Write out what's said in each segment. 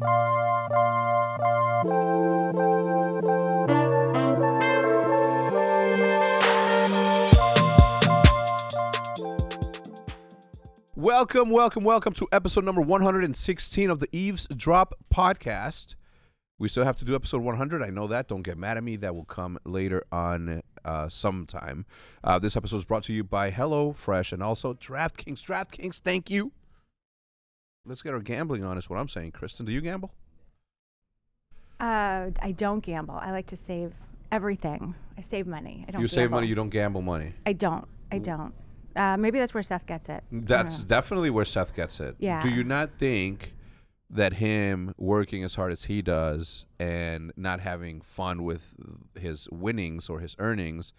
Welcome, welcome, welcome to episode number 116 of the Eavesdrop podcast. We still have to do episode 100. I know that. Don't get mad at me. That will come later on uh, sometime. Uh, this episode is brought to you by Hello Fresh and also DraftKings. DraftKings, thank you. Let's get our gambling on, is what I'm saying. Kristen, do you gamble? Uh, I don't gamble. I like to save everything. I save money. I don't. You save gamble. money, you don't gamble money. I don't. I don't. Uh, maybe that's where Seth gets it. That's definitely where Seth gets it. Yeah. Do you not think that him working as hard as he does and not having fun with his winnings or his earnings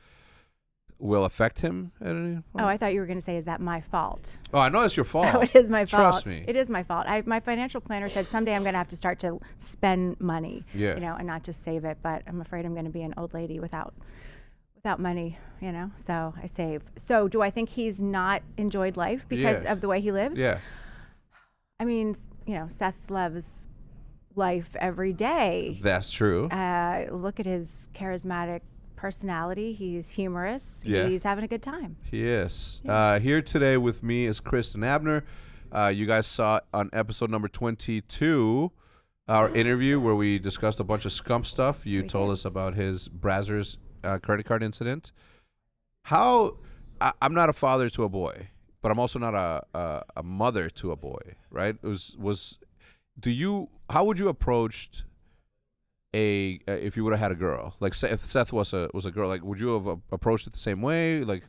will affect him at any point? Oh, I thought you were going to say, "Is that my fault?" Oh, I know it's your fault. Oh, it is my fault. Trust me. It is my fault. I, my financial planner said someday I'm going to have to start to spend money. Yeah. You know, and not just save it. But I'm afraid I'm going to be an old lady without without money. You know, so I save. So do I think he's not enjoyed life because Yeah. of the way he lives? yeah. I mean, you know, Seth loves life every day. That's true. Uh, look at his charismatic personality. He's humorous. Yeah. He's having a good time. Yes. Uh, here today with me is Kristen Abner. Uh, you guys saw on episode number 22 our interview where we discussed a bunch of scump stuff. You We told did. us about his Brazzers uh, credit card incident. How I, I'm not a father to a boy, but I'm also not a, a a mother to a boy, right? It was was do you how would you approached a uh, if you would have had a girl like if Seth was a was a girl like would you have uh, approached it the same way like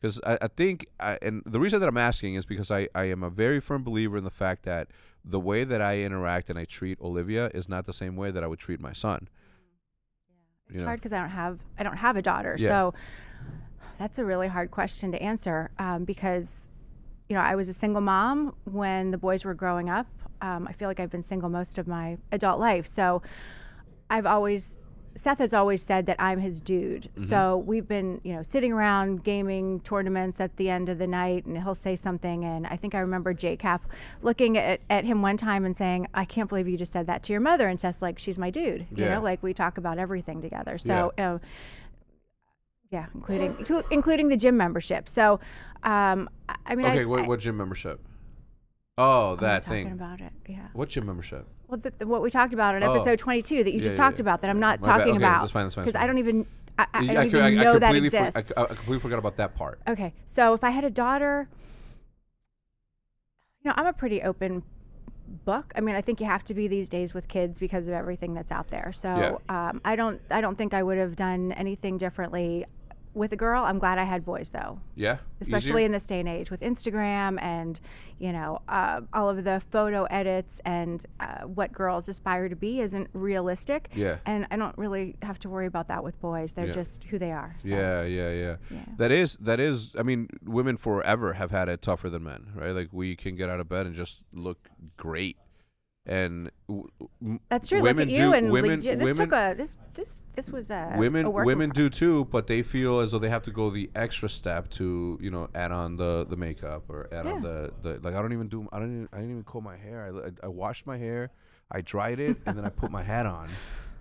because I, I think I, and the reason that I'm asking is because I, I am a very firm believer in the fact that the way that I interact and I treat Olivia is not the same way that I would treat my son. You know, hard because I don't have I don't have a daughter. Yeah. So that's a really hard question to answer um, because you know I was a single mom when the boys were growing up. Um, I feel like I've been single most of my adult life. So I've always Seth has always said that I'm his dude. Mm-hmm. So we've been, you know, sitting around gaming tournaments at the end of the night and he'll say something and I think I remember J Cap looking at, at him one time and saying, I can't believe you just said that to your mother and Seth's like, She's my dude. You Yeah. know, like we talk about everything together. So uh, yeah, including inclu- including the gym membership. So um I- I mean okay, I, what, what gym membership? Oh, I'm that talking thing. about it. Yeah. What gym membership? Well, the, the, what we talked about in Oh. episode 22 that you Yeah, just yeah, talked yeah. about that I'm not My bad. talking Okay, about that's fine, that's fine, because that's I fine. don't even I, I Yeah, don't I, even I, I know that completely for- exists. I, I completely forgot about that part. okay, so if I had a daughter, you know, I'm a pretty open book. I mean, I think you have to be these days with kids because of everything that's out there. So um, I don't I don't think I would have done anything differently with a girl. I'm glad I had boys though Yeah, especially Easier? in this day and age with Instagram and you know uh, all of the photo edits and uh, what girls aspire to be isn't realistic. Yeah. And I don't really have to worry about that with boys. They're Yeah. just who they are. So. Yeah, yeah, yeah, Yeah. That is that is. I mean, women forever have had it tougher than men, right? Like we can get out of bed and just look great, and w- That's true. Women Look at you do- and women- legit- this women- took a this this this was a women a women do too, but they feel as though they have to go the extra step to you know add on the the makeup or add on the, the like I don't even do I don't even, I didn't even comb my hair. I, I, I washed my hair, I dried it, and then I put my hat on,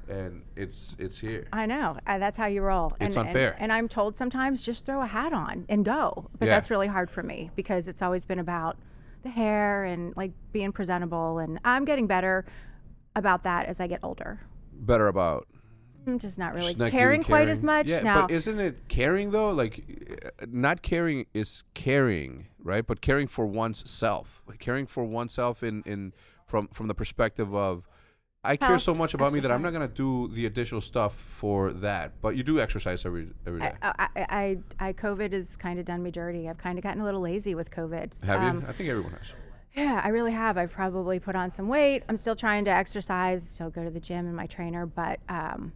and it's it's here. I know. Uh, that's how you roll. It's and, and- unfair. And, I'm told sometimes just throw a hat on and go. But Yeah. that's really hard for me because it's always been about the hair and like being presentable. And I'm getting better about that as I get older. Better about I'm just not really Just not caring, quite as much Yeah, now. but isn't it caring though? Like, uh, not caring is caring, right? But caring for one's self, like caring for oneself in in from from the perspective of, I care Health, so much about me that I'm not gonna do the additional stuff for that. But you do exercise every every day. I, I, I, I, COVID has kind of done me dirty. I've kind of gotten a little lazy with COVID. Have Um, you? I think everyone has. Yeah, I really have. I've probably put on some weight. I'm still trying to exercise, still go to the gym and my trainer, but um,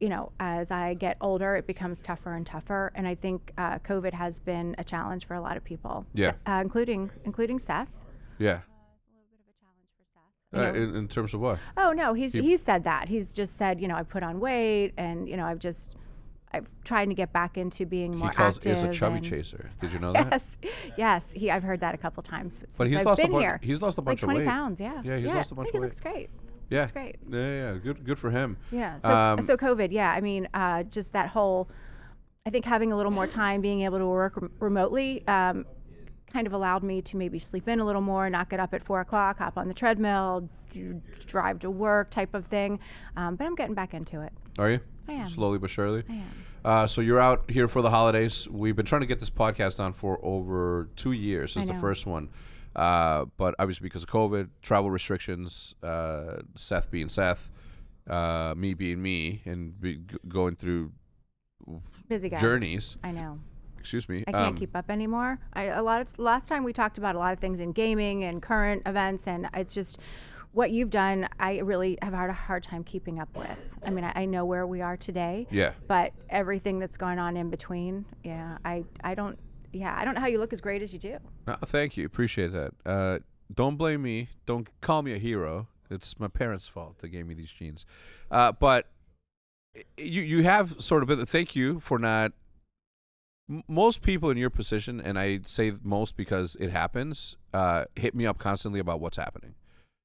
you know, as I get older, it becomes tougher and tougher. And I think uh, COVID has been a challenge for a lot of people. Yeah. uh, including including Seth. Yeah. Uh, in, in terms of what? Oh no, he's He- he's said that. He's just said, you know, I put on weight, and you know, I've just I've tried to get back into being more he calls active. is a chubby chaser. Did you know that? Yes, yes. He, I've heard that a couple times. But he's I've lost a bunch. He's lost a like bunch of 20 weight. pounds. Yeah. Yeah, he's lost a I bunch think of he looks great. Yeah, Looks great. Yeah, yeah, good, good for him. Yeah. So, Um, so COVID. Yeah. I mean, uh, just that whole. I think having a little more time, being able to work rem- remotely, um, kind of allowed me to maybe sleep in a little more, not get up at four o'clock, hop on the treadmill, d- drive to work, type of thing. Um, but I'm getting back into it. Are you? I am. Slowly but surely. I am. Uh, so you're out here for the holidays. We've been trying to get this podcast on for over two years. since the first one, uh, but obviously because of COVID, travel restrictions, uh, Seth being Seth, uh, me being me, and be, g- going through Busy guy. journeys. I know. Excuse me. I can't um, keep up anymore. I, a lot of last time we talked about a lot of things in gaming and current events, and it's just what you've done. I really have had a hard time keeping up with. I mean, I, I know where we are today, Yeah. but everything that's going on in between, yeah, I I don't. Yeah, I don't know how you look as great as you do. No, thank you. Appreciate that. Uh, don't blame me. Don't call me a hero. It's my parents' fault. They gave me these genes. Uh, but you you have sort of been. Thank you for not. Most people in your position, and I say most because it happens, uh, hit me up constantly about what's happening.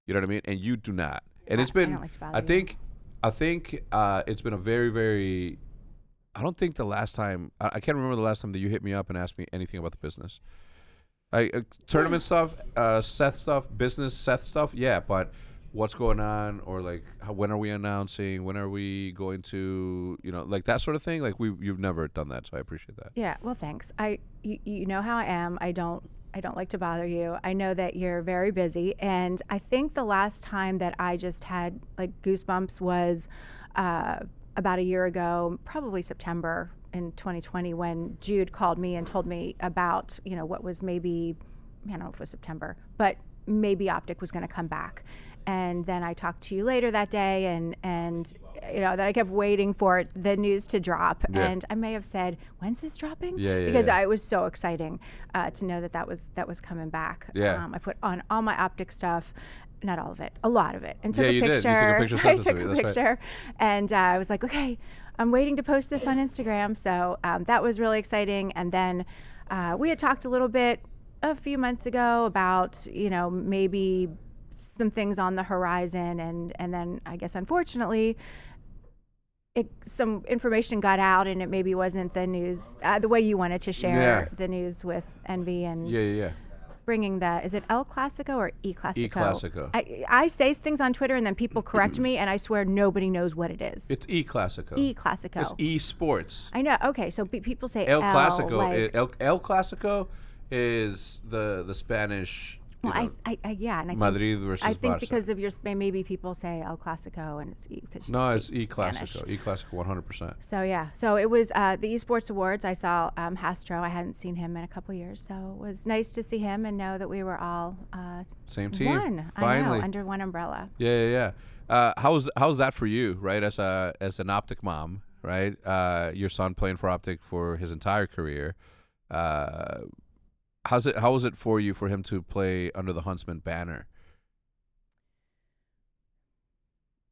You know what I mean? And you do not. And I- it's I been. don't like I think. I think uh, it's been a very very. I don't think the last time I, I can't remember the last time that you hit me up and asked me anything about the business. I uh, tournament stuff, uh, Seth stuff, business Seth stuff, yeah. But what's going on, or like how, when are we announcing? When are we going to, you know, like that sort of thing? Like we, you've never done that, so I appreciate that. Yeah, well, thanks. I you, you know how I am. I don't I don't like to bother you. I know that you're very busy, and I think the last time that I just had like goosebumps was uh, about a year ago, probably September in 2020, when Jude called me and told me about you know what was maybe I don't know if it was September, but maybe Optic was going to come back. And then I talked to you later that day, and and you know that I kept waiting for the news to drop, Yeah. and I may have said, "When's this dropping?" Yeah, yeah, Because yeah. I, it was so exciting uh, to know that that was that was coming back. Yeah. Um, I put on all my optic stuff, not all of it, a lot of it, and took Yeah, a you did. You picture. took a picture, I took a That's right. picture, and uh, I was like, "Okay, I'm waiting to post this on Instagram." So um, that was really exciting. And then uh, we had talked a little bit a few months ago about you know maybe some things on the horizon, and and then I guess unfortunately. It, some information got out, and it maybe wasn't the news uh, the way you wanted to share Yeah. the news with Envy and Yeah, yeah, yeah. bringing the is it El Clasico or E Clasico? E Clasico. I, I say things on Twitter and then people correct me, and I swear nobody knows what it is. It's E Clasico. E Clasico. It's E Sports. I know. Okay, so pe- people say El El, Clasico. like- El, El Clasico is the the Spanish. Well, I, know, I, I, yeah, and I think, versus I think Barca. because of your maybe people say El Clasico and it's E because no, it's E. Clasico. E Clasico, one hundred percent. So yeah, so it was uh, the esports awards. I saw um, Hastro. I hadn't seen him in a couple years, so it was nice to see him and know that we were all uh, Same team. one. I Finally. know under one umbrella. Yeah, yeah, yeah. Uh, how's how's that for you, right? As a as an optic mom, right? Uh, your son playing for optic for his entire career. Uh, how's it? How was it for you for him to play under the Huntsmen banner?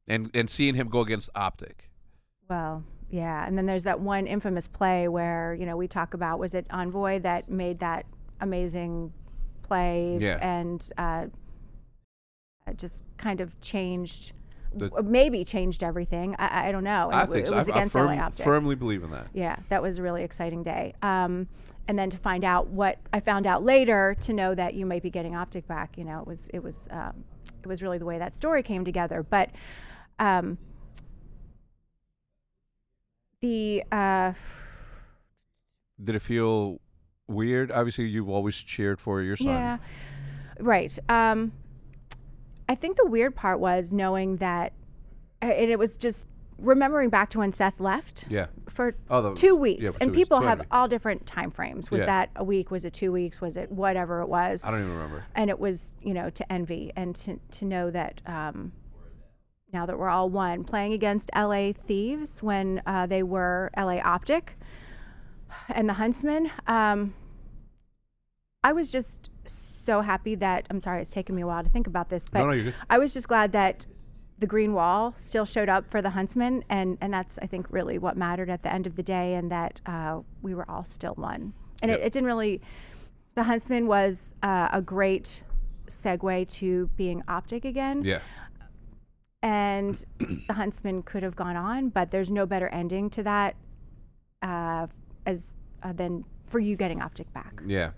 And and seeing him go against optic. Well, yeah, and then there's that one infamous play where you know we talk about was it Envoy that made that amazing play Yeah. and uh, just kind of changed, The- maybe changed everything. I- I, I don't know. I it, think it so. was I, I against firm- LA Optic. firmly believe in that. Yeah, that was a really exciting day. Um, and then to find out what I found out later, to know that you might be getting Optic back, you know, it was it was um, it was really the way that story came together. But um, the uh, Did it feel weird? Obviously, you've always cheered for your son. yeah, right. Um, I think the weird part was knowing that, and it was just remembering back to when Seth left. Yeah. For Oh, the, two weeks yeah, for and two weeks. people have all different time frames was Yeah. that a week was it two weeks was it whatever it was I don't even remember. and it was you know to envy and to, to know that um, now that we're all one playing against la thieves when uh, they were la optic and the huntsmen um, i was just so happy that i'm sorry it's taken me a while to think about this but no, no, you're good. I was just glad that the green wall still showed up for the huntsmen, and and that's I think really what mattered at the end of the day, and that uh, we were all still one. And Yep. it, it didn't really. The huntsmen was uh, a great segue to being optic again Yeah. and the huntsmen could have gone on but there's no better ending to that uh, as uh, than for you getting optic back Yeah.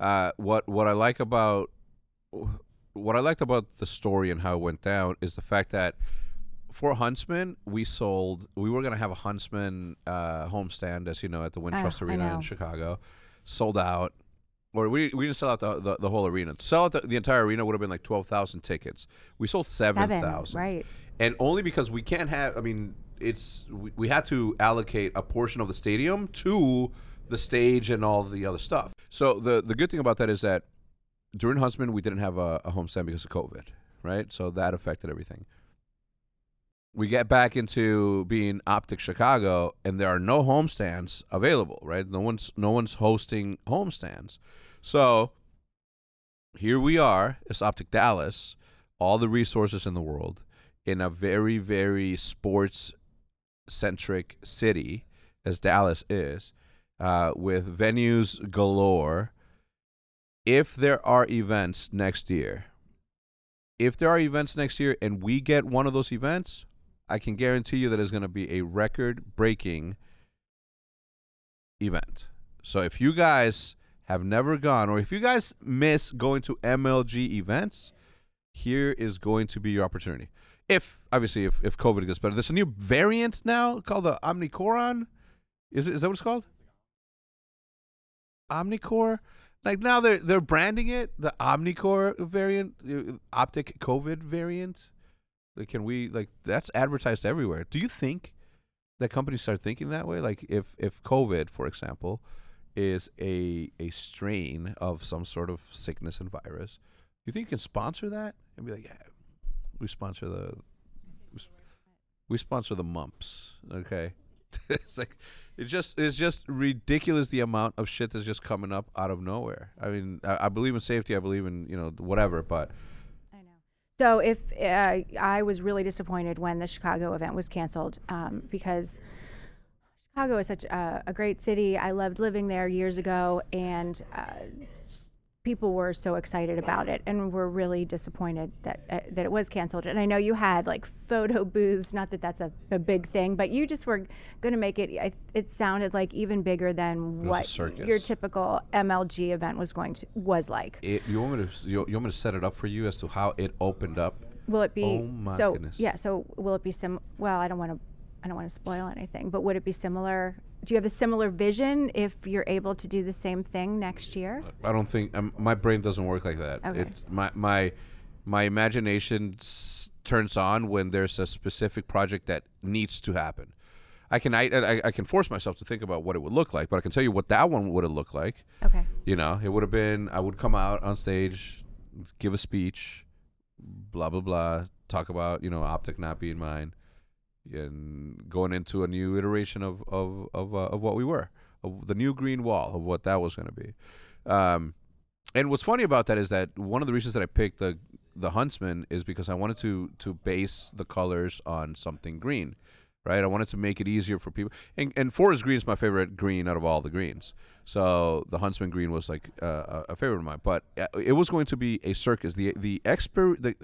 Uh, what what I like about what I liked about the story and how it went down is the fact that for Huntsmen, we sold. We were gonna have a Huntsmen uh, homestand, as you know, at the Wintrust I Arena in. Chicago. Sold out, or we we didn't sell out the the, the whole arena. Sell out the, the entire arena would have been like twelve thousand tickets. We sold seven seven thousand right and only because we can't have i mean it's we, we had to allocate a portion of the stadium to the stage and all the other stuff so the the good thing about that is that during huntsmen we didn't have a, a homestand because of covid right? So that affected everything. We get back into being optic chicago and there are no homestands available right? No one's no one's hosting homestands so here we are it's optic dallas all the resources in the world in a very very sports centric city as Dallas is uh, with venues galore if there are events next year if there are events next year and we get one of those events I can guarantee you that it's going to be a record breaking event so if you guys have never gone or if you guys miss going to MLG events here is going to be your opportunity. If obviously if, if COVID gets better, there's a new variant now called the Omnicoron. Is it is that what it's called? Omnicore. Like now they're they're branding it the Omnicore variant, uh, optic COVID variant. Like can we like that's advertised everywhere. Do you think that companies start thinking that way? Like if if COVID, for example, is a a strain of some sort of sickness and virus, do you think you can sponsor that and be like, yeah, we sponsor the we, we sponsor the mumps, okay? it's like it's just it's just ridiculous the amount of shit that's just coming up out of nowhere. I mean, I, I believe in safety, I believe in you know whatever, but I know. So if uh, I was really disappointed when the Chicago event was canceled um, because Chicago is such a, a great city. I loved living there years ago, and uh, people were so excited about it, and were really disappointed that uh, that it was canceled. And I know you had like photo booths. Not that that's a, a big thing, but you just were going to make it. I, it sounded like even bigger than what your typical MLG event was going to was like. it, you want me to you, you want me to set it up for you as to how it opened up? Will it be Oh my so? goodness. Yeah. So will it be sim? Well, I don't want to. I don't want to spoil anything. But would it be similar? Do you have a similar vision if you're able to do the same thing next year? I don't think um, my brain doesn't work like that. Okay. It's my my my imagination s- turns on when there's a specific project that needs to happen. I can I, I I can force myself to think about what it would look like, but I can tell you what that one would have looked like. Okay. You know, it would have been I would come out on stage, give a speech, blah blah blah, talk about you know optic not being mine, and going into a new iteration of of of uh, of what we were, of the new green wall of what that was going to be. Um, and what's funny about that is that one of the reasons that I picked the the huntsmen is because I wanted to to base the colors on something green, right? I wanted to make it easier for people. And and forest green is my favorite green out of all the greens. So the huntsmen green was like uh, a favorite of mine. But uh, it was going to be a circus. The the exper the,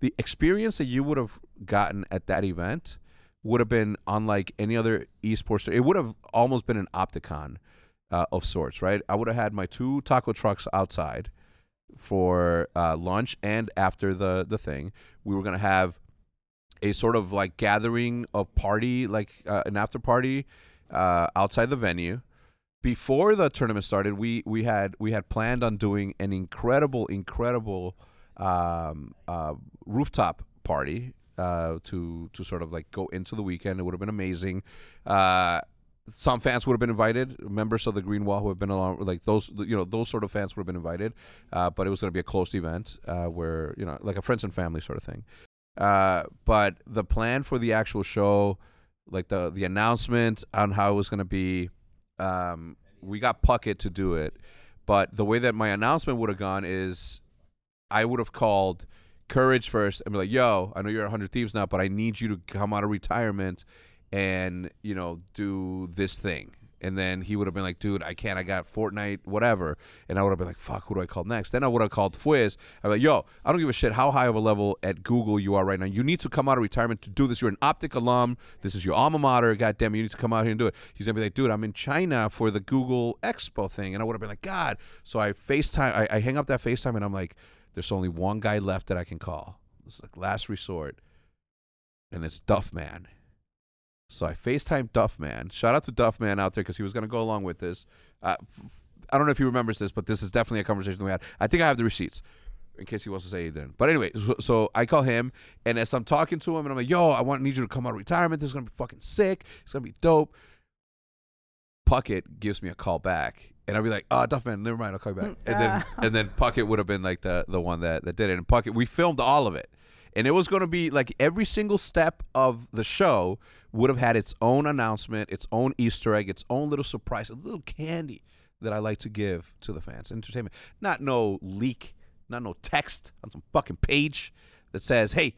the experience that you would have gotten at that event would have been unlike any other esports. It would have almost been an Opticon uh, of sorts, right? I would have had my two taco trucks outside for uh, lunch and after the the thing. We were gonna have a sort of like gathering of party, like uh, an after party uh, outside the venue. Before the tournament started, we we had we had planned on doing an incredible, incredible um, uh, rooftop party uh, to to sort of like go into the weekend. It would have been amazing. Uh, some fans would have been invited. Members of the Green Wall who have been along, like those, you know, those sort of fans would have been invited. Uh, but it was going to be a closed event uh, where you know, like a friends and family sort of thing. Uh, but the plan for the actual show, like the the announcement on how it was going to be, um, we got Puckett to do it. But the way that my announcement would have gone is, I would have called courage first and be like, "Yo, I know you're at 100 Thieves now, but I need you to come out of retirement and you know do this thing." And then he would have been like, "Dude, I can't. I got Fortnite, whatever." And I would have been like, "Fuck, who do I call next?" Then I would have called Fwiz. I'm like, "Yo, I don't give a shit how high of a level at Google you are right now. You need to come out of retirement to do this. You're an optic alum. This is your alma mater. God damn, it, you need to come out here and do it." He's gonna be like, "Dude, I'm in China for the Google Expo thing," and I would have been like, "God." So I Facetime. I, I hang up that Facetime, and I'm like, "There's only one guy left that I can call. It's like last resort, and it's Duff Man." So I FaceTime Duffman. Shout out to Duffman out there because he was going to go along with this. Uh, I don't know if he remembers this, but this is definitely a conversation we had. I think I have the receipts in case he wants to say didn't. But anyway, so, so I call him, and as I'm talking to him, and I'm like, "Yo, I want need you to come out of retirement. This is gonna be fucking sick. It's gonna be dope." Puckett gives me a call back, and I'd be like, "Oh, Duffman, never mind. I'll call you back." And then Ah. and then Puckett would have been like the the one that that did it. And Puckett, we filmed all of it, and it was going to be like every single step of the show would have had its own announcement, its own Easter egg, its own little surprise, a little candy that I like to give to the fans. Entertainment, not no leak, not no text on some fucking page that says, "Hey,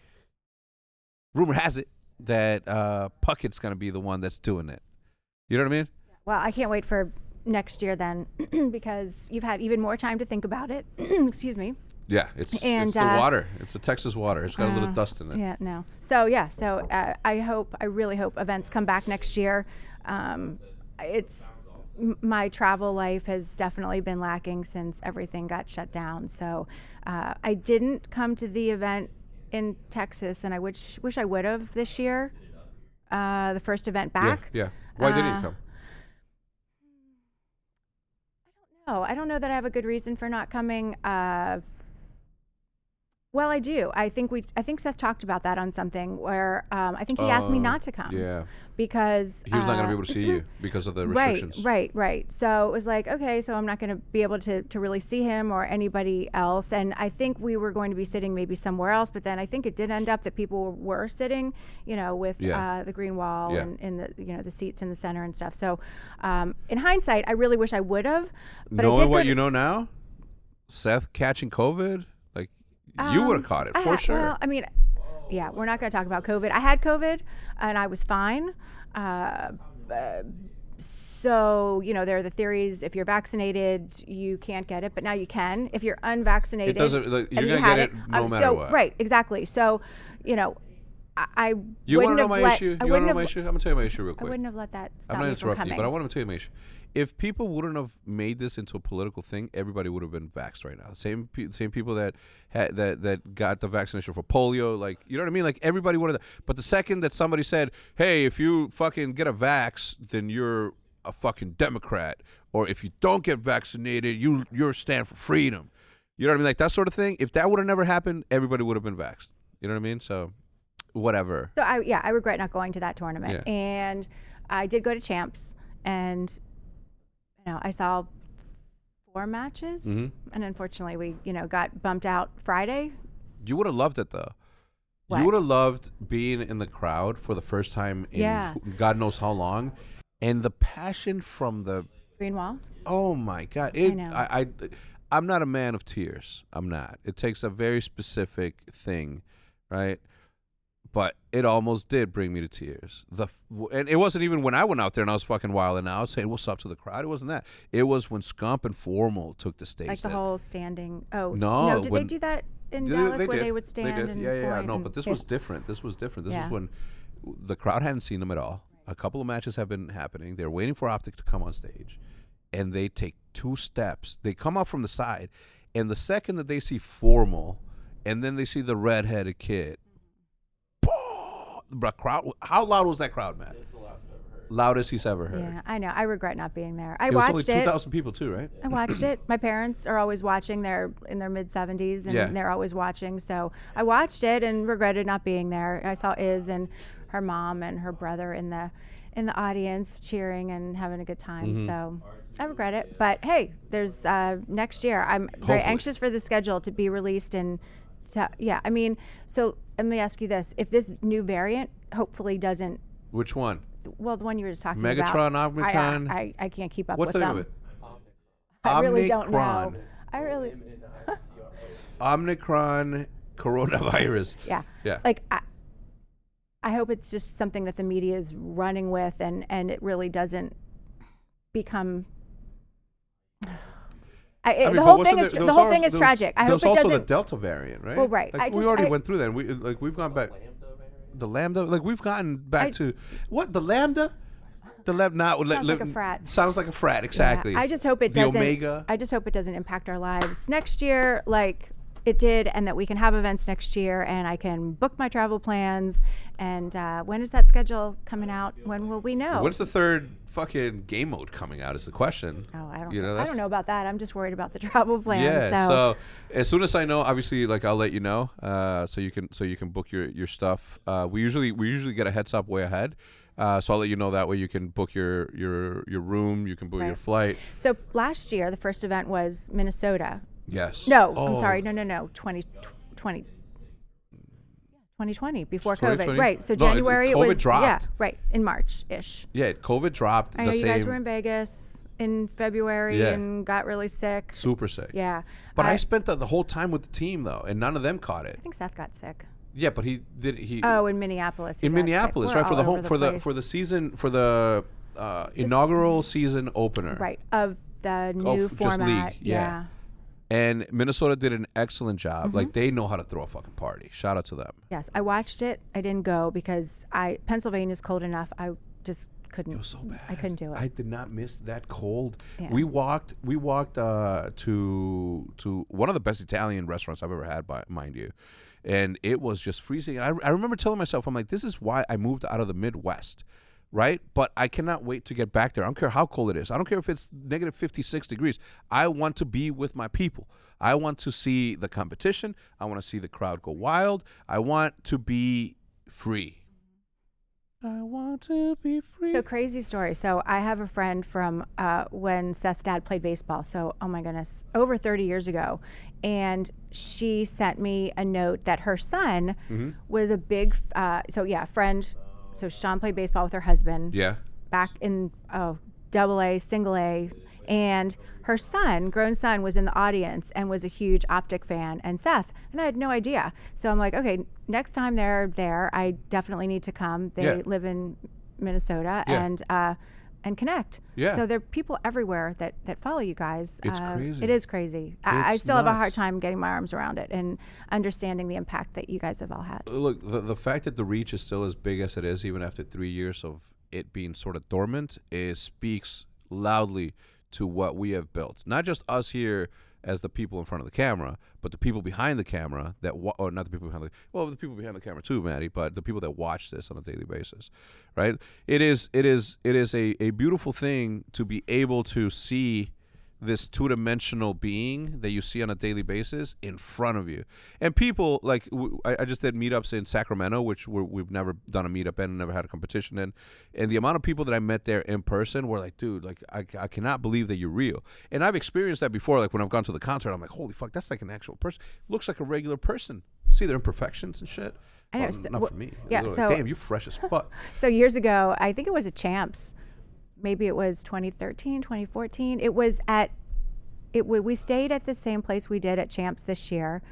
rumor has it that uh, Puckett's going to be the one that's doing it." You know what I mean? Well, I can't wait for next year then because you've had even more time to think about it. Excuse me. Yeah, it's And, it's the uh, water. It's the Texas water. It's got a little Uh, dust in it. Yeah, no. So yeah, so uh, I hope, I really hope events come back next year. Um, it's m- my travel life has definitely been lacking since everything got shut down. So uh, I didn't come to the event in Texas, and I wish wish I would have this year. Uh, the first event back. Yeah, yeah. Why didn't you Uh, come? No, I don't know that I have a good reason for not coming. Uh, well, I do. I think we. I think Seth talked about that on something where um, I think he asked me Oh, not to come. Yeah, Because he was not going to uh, be able to see you because of the restrictions. right, right. right. So it was like, okay, so I'm not going to be able to, to really see him or anybody else. And I think we were going to be sitting maybe somewhere else, but then I think it did end up that people were sitting, you know, with Yeah. uh, the green wall Yeah. and, and the you know the seats in the center and stuff. So um, in hindsight, I really wish I would have. But I Knowing did go what you know now, Seth catching COVID, you would have Um, caught it I for ha- sure. Well, I mean, yeah, we're not going to talk about COVID. I had COVID and I was fine. Uh, uh, so, you know, there are the theories if you're vaccinated, you can't get it, but now you can. If you're unvaccinated, it doesn't. Like, you're gonna had get it, no um, matter so, what. Right, exactly. So, you know, I, You want wouldn't to know have my let, issue? You want to know my issue? I'm gonna tell you my issue real quick. I wouldn't have let that I'm not me from interrupting you, but I want to tell you my issue. If people wouldn't have made this into a political thing, everybody would have been vaxxed right now. Same pe- same people that had that that got the vaccination for polio, like you know what I mean. Like everybody would have. But the second that somebody said, "Hey, if you fucking get a vax, then you're a fucking Democrat," or if you don't get vaccinated, you you're stand for freedom. You know what I mean? Like that sort of thing. If that would have never happened, everybody would have been vaxxed. You know what I mean? So, whatever. So I yeah, I regret not going to that tournament. Yeah. And I did go to champs and know, I saw four matches Mhm. and unfortunately we, you know, got bumped out Friday. You would have loved it though. What? You would have loved being in the crowd for the first time in Yeah. God knows how long, and the passion from the Green wall. oh my God! It, know. I, I, I'm not a man of tears. I'm not. It takes a very specific thing, right? But it almost did bring me to tears. The and it wasn't even when I went out there and I was fucking wild and I was saying what's up to the crowd. It wasn't that. It was when Scump and Formal took the stage. Like the that- whole standing oh No, no, did when- they do that in Yeah, Dallas where did. they would stand did. and yeah, yeah, yeah. No, but this was different. This was different. This Yeah. is when the crowd hadn't seen them at all. A couple of matches have been happening. They're waiting for Optic to come on stage, and they take two steps. They come out from the side, and the second that they see Formal, and then they see the redheaded kid. The crowd. How loud was that crowd, man? Loudest he's ever heard. Yeah, I know. I regret not being there. I it was only watched two it. thousand people too, right? I watched it. My parents are always watching. They're in their mid 70s and Yeah. they're always watching. So I watched it and regretted not being there. I saw Iz and her mom and her brother in the in the audience cheering and having a good time. Mm-hmm. So I regret it. But hey, there's uh, next year. I'm very Hopefully. anxious for the schedule to be released and to, yeah, I mean, so let me ask you this: If this new variant hopefully doesn't, Which one? well, the one you were just talking Megatron, about, I, Omicron? I, I can't keep up What's with the them. name of it? I really don't know. Omnicron. I really. Omnicron coronavirus. Yeah. Yeah. Like I, I hope it's just something that the media is running with, and and it really doesn't become. I, it- I mean, the whole thing is the whole thing is tragic. I hope it also the Delta variant, right? Well, right. Like, I we just- already I- went through that. And we like we've gone back. The lambda, like we've gotten back I- to what the lambda, the lambda. Not, Sounds like a frat. Sounds like a frat, exactly. I just hope it the doesn't. omega. I just hope it doesn't impact our lives next year, like it did, and that we can have events next year, and I can book my travel plans. And uh, when is that schedule coming out? When will we know? When's the third fucking game mode coming out? Is the question. oh, I don't. you know, I don't know about that. I'm just worried about the travel plans. Yeah. so, So. as soon as I know, obviously, like I'll let you know, uh, so you can so you can book your your stuff. Uh, we usually we usually get a heads up way ahead. Uh, so I'll let you know that way you can book your your your room, you can book your flight. so last year the first event was Minnesota. Yes. No, Oh, I'm sorry. No, no, no. 20, 20, 2020 before 2020? COVID. Right. So No, it- January it COVID was dropped. yeah, right in March ish. Yeah, COVID dropped I the know you same. guys were in Vegas in February Yeah. and got really sick. super sick. Yeah. But I, I, spent the, the whole time with the team though, and none of them caught it. I think Seth got sick. Yeah, but he did. He Oh, in Minneapolis. he in got sick. Minneapolis, We're right for the home over for the for place. the season for the uh, inaugural season opener. right of the Oh, new f- just league, format. yeah. And Minnesota did an excellent job. Mm-hmm. Like they know how to throw a fucking party. Shout out to them. Yes, I watched it. I didn't go because I Pennsylvania's cold enough. I just couldn't. It was so bad. I couldn't do it. I did not miss that cold. Yeah. We walked. We walked uh, to to one of the best Italian restaurants I've ever had, by mind you, and it was just freezing. And I, I remember telling myself, I'm like, this is why I moved out of the Midwest, right? But I cannot wait to get back there. I don't care how cold it is. I don't care if it's negative 56 degrees. I want to be with my people. I want to see the competition. I want to see the crowd go wild. I want to be free. I want to be free. So crazy story. So I have a friend from uh, when Seth's dad played baseball. So oh my goodness, over 30 years ago, and she sent me a note that her son Mm-hmm. was a big. Uh, so yeah, friend. So Sean played baseball with her husband yeah. back in oh double A, single A, and her son, grown son, was in the audience and was a huge optic fan and Seth, and I had no idea. So I'm like, okay, next time they're there, I definitely need to come. They Yeah. live in Minnesota Yeah. and uh, and connect. Yeah. So there are people everywhere that that follow you guys. It's Uh, crazy. It is crazy. I, I still have a hard time getting my arms around it and understanding the impact that you guys have all had. Look, the, the fact that the reach is still as big as it is, even after three years of it being sort of dormant, is speaks loudly to what we have built. Not just us here as the people in front of the camera, but the people behind the camera that, wa- or not the people behind the, well, the people behind the camera too, Maddie, but the people that watch this on a daily basis, right? It is, it is, it is a, a beautiful thing to be able to see this two-dimensional being that you see on a daily basis in front of you. And people like w- I, I just did meetups in sacramento which we're, we've never done a meetup in never had a competition in. And the amount of people that i met there in person were like dude like I, I cannot believe that you're real. And i've experienced that before like when i've gone to the concert i'm like holy fuck that's like an actual person looks like a regular person. See their imperfections and shit? I know, Well, so- not wh- for me. yeah, They're like, so- damn you fresh as fuck. So years ago, I think it was a Champs. Maybe it was 2013, 2014. It was at it we we stayed at the same place we did at Champs this year.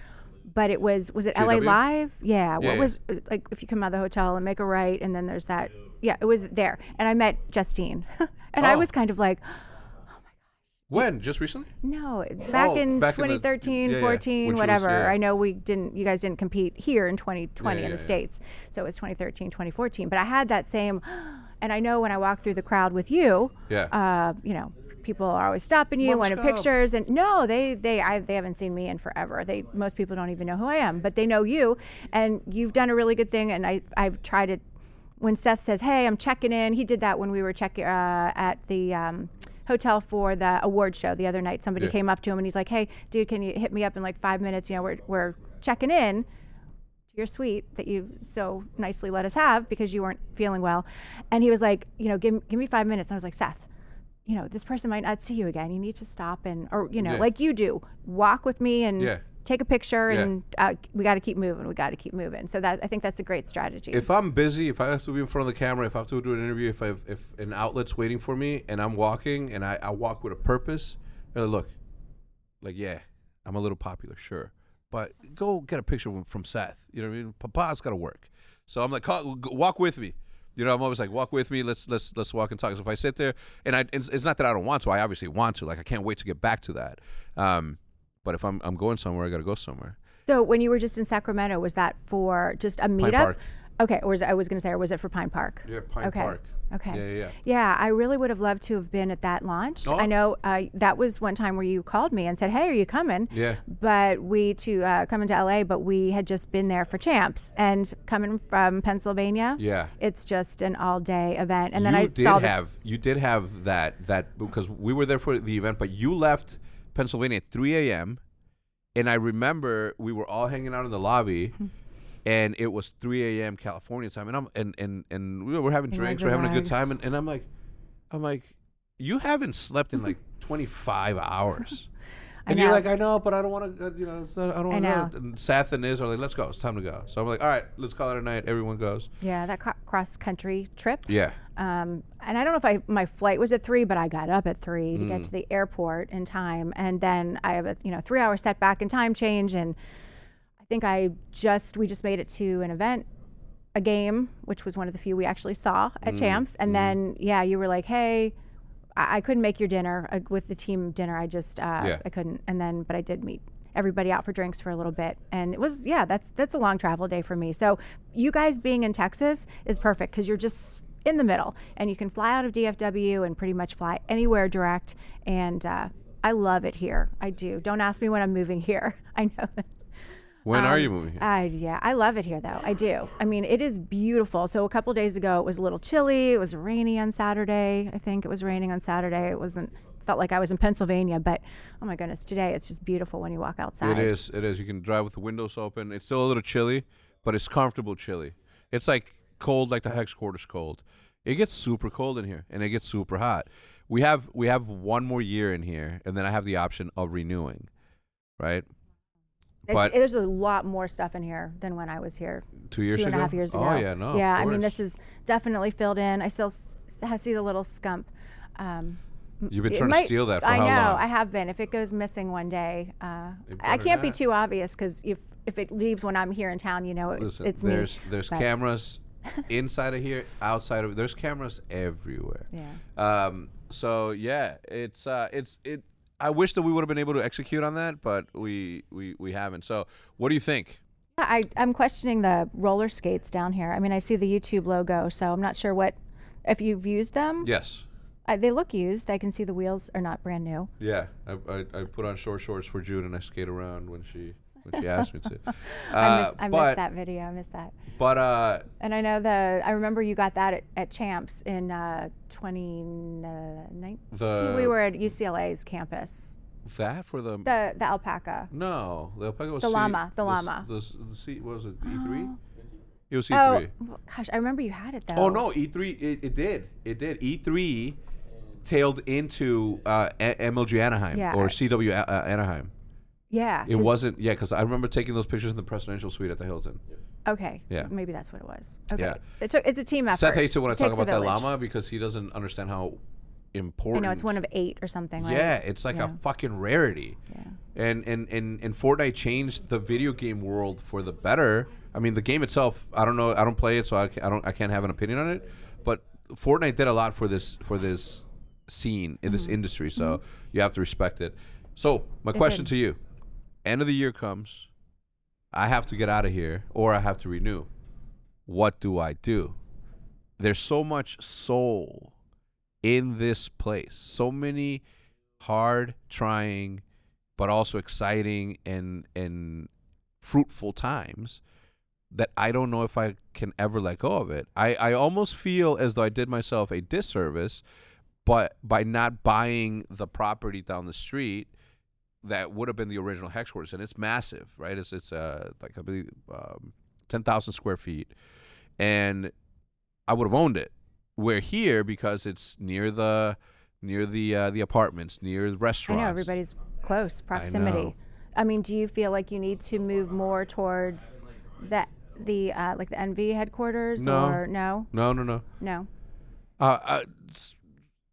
But it was was it LA Live? Yeah. Yeah, what yeah. was like if you come out of the hotel and make a right and then there's that yeah, it was there. And I met Justine. and I Oh. was kind of like, Oh my gosh. when just recently no, back Oh, in back in the- 2013, yeah, yeah, 14, when she was- whatever. yeah. I know we didn't, you guys didn't compete here in 2020 Yeah, in the yeah. States. So it was 2013, 2014. But I had that same, and I know when I walk through the crowd with you, yeah uh, you know, people are always stopping you, wanting pictures, and no, they they I, they haven't seen me in forever. They most people don't even know who I am, but they know you, and you've done a really good thing. And I I've tried to. When Seth says, "Hey, I'm checking in," he did that when we were checking uh, at the. Um, hotel for the award show the other night somebody Yeah. came up to him and he's like hey dude can you hit me up in like five minutes you know we're, we're checking in to your suite that you so nicely let us have because you weren't feeling well. And he was like, you know, give, give me five minutes. And I was like, Seth, you know, this person might not see you again. You need to stop and, or, you know, Yeah. like you do, walk with me and Yeah. take a picture Yeah. and uh, we got to keep moving. We got to keep moving. So that, I think that's a great strategy. if I'm busy, if I have to be in front of the camera, if I have to do an interview, if I have, if an outlet's waiting for me and I'm walking and I, I walk with a purpose, they're look, like yeah, I'm a little popular, sure, but go get a picture from, Seth. You know what I mean? Papa's got to work. So I'm like, "Call- walk with me. You know, I'm always like, walk with me. Let's let's let's walk and talk. So if I sit there, and I, it's, it's not that I don't want to. I obviously want to. Like I can't wait to get back to that. Um, but if I'm I'm going somewhere, I got to go somewhere. So when you were just in Sacramento, was that for just a meetup? Park. Okay, or was I was going to say, or was it for Pine Park? Yeah, Pine okay. Park. Okay. Yeah, yeah, yeah. I really would have loved to have been at that launch. Oh. I know uh, that was one time where you called me and said, "Hey, are you coming?" Yeah. But we to uh, come into LA, but we had just been there for champs and coming from Pennsylvania. Yeah. It's just an all-day event, and then you I did saw have you did have that that because we were there for the event, but you left Pennsylvania at 3 a.m. and I remember we were all hanging out in the lobby. And it was 3 a.m. California time, and I'm and and and we were having drinks, we're having a good time, and, and I'm like, I'm like, you haven't slept in like 25 hours, and you're like, I know, but I don't want to, you know, not, I don't want to. And Seth and Iz are like, let's go, it's time to go. So I'm like, all right, let's call it a night. Everyone goes. yeah that cross country trip. Yeah, Um, and I don't know if I my flight was at three, but I got up at three to Mm. get to the airport in time, and then I have a you know three hour setback and time change, and think I just we just made it to an event, a game, which was one of the few we actually saw at Mm, Champs, and then yeah, you were like, hey. I I couldn't make your dinner uh, with the team dinner. I just uh, Yeah. I couldn't, and then but I did meet everybody out for drinks for a little bit, and it was yeah that's that's a long travel day for me. So you guys being in Texas is perfect because you're just in the middle, and you can fly out of DFW and pretty much fly anywhere direct. And uh, I love it here. I do. Don't ask me when I'm moving here. I know when are Um, you moving here? I yeah, I love it here though. I do. I mean, it is beautiful. So a couple days ago, it was a little chilly. It was rainy on Saturday. I think it was raining on Saturday. It wasn't felt like I was in Pennsylvania, but oh my goodness, today it's just beautiful when you walk outside. It is. It is. You can drive with the windows open. It's still a little chilly, but it's comfortable chilly. It's like cold, like the hex quarters cold. It gets super cold in here, and it gets super hot. We have we have one more year in here, and then I have the option of renewing, right? It's, but- there's a lot more stuff in here than when I was here Two years two and a ago. half years ago. Oh yeah, no. Yeah, I mean this is definitely filled in. I still s- see the little scump. Um, You've been trying might- to steal that for I how know long? I have been. If it goes missing one day, uh, I can't be too obvious because if if it leaves when I'm here in town, you know, it, Listen, it's there's me. there's but- cameras inside of here, outside of there's cameras everywhere. Yeah. Um. So yeah, it's uh, it's it. I wish that we would have been able to execute on that, but we we we haven't. So what do you think? I, I'm questioning the roller skates down here. I mean, I see the YouTube logo, so I'm not sure what if you've used them. Yes. I, they look used. I can see the wheels are not brand new. Yeah. I, I, I put on short shorts for June and I skate around when she when she asked me to. Uh, I, miss, I but missed that video. I missed that. but uh, And I know the. I remember you got that at, at Champs in uh, 2019. the we were at UCLA's campus. that for the, The the alpaca. no the alpaca was The C- llama, the s- llama. The, s- the C, what was it E three? It was E Oh three. well, gosh, I remember you had it though. Oh no, E three. It, it did. It did. E three tailed into uh, A- MLG Anaheim Yeah, or CW A- uh, Anaheim. Yeah. It wasn't. Yeah, because I remember taking those pictures in the presidential suite at the Hilton. Okay. Yeah. Maybe that's what it was. Okay. Yeah. It took, it's a team effort. Seth hates it when I talk takes a about that village. llama because he doesn't understand how I important. know it's one of eight or something. Right? Yeah, it's like Yeah. a fucking rarity. Yeah. And, and and and Fortnite changed the video game world for the better. I mean, the game itself, I don't know, I don't play it, so I, ca- I don't, I can't have an opinion on it. But Fortnite did a lot for this for this scene in Mm-hmm. this industry, so you have to respect it. So my They question did. to you: End of the year comes, I have to get out of here, or I have to renew. What do I do? There's so much soul in this place. So many hard trying but also exciting and and fruitful times that I don't know if I can ever let go of it. I, I almost feel as though I did myself a disservice but by not buying the property down the street that would have been the original Hexworks and it's massive, right? It's it's uh like I believe um, 10,000 square feet and I would have owned it. We're here because it's near the near the uh, the apartments, near the restaurant. I know everybody's close proximity. know. I, mean, do you feel like you need to move more towards that the uh, like the NV headquarters No. or no? No, no, no. No. Uh, uh,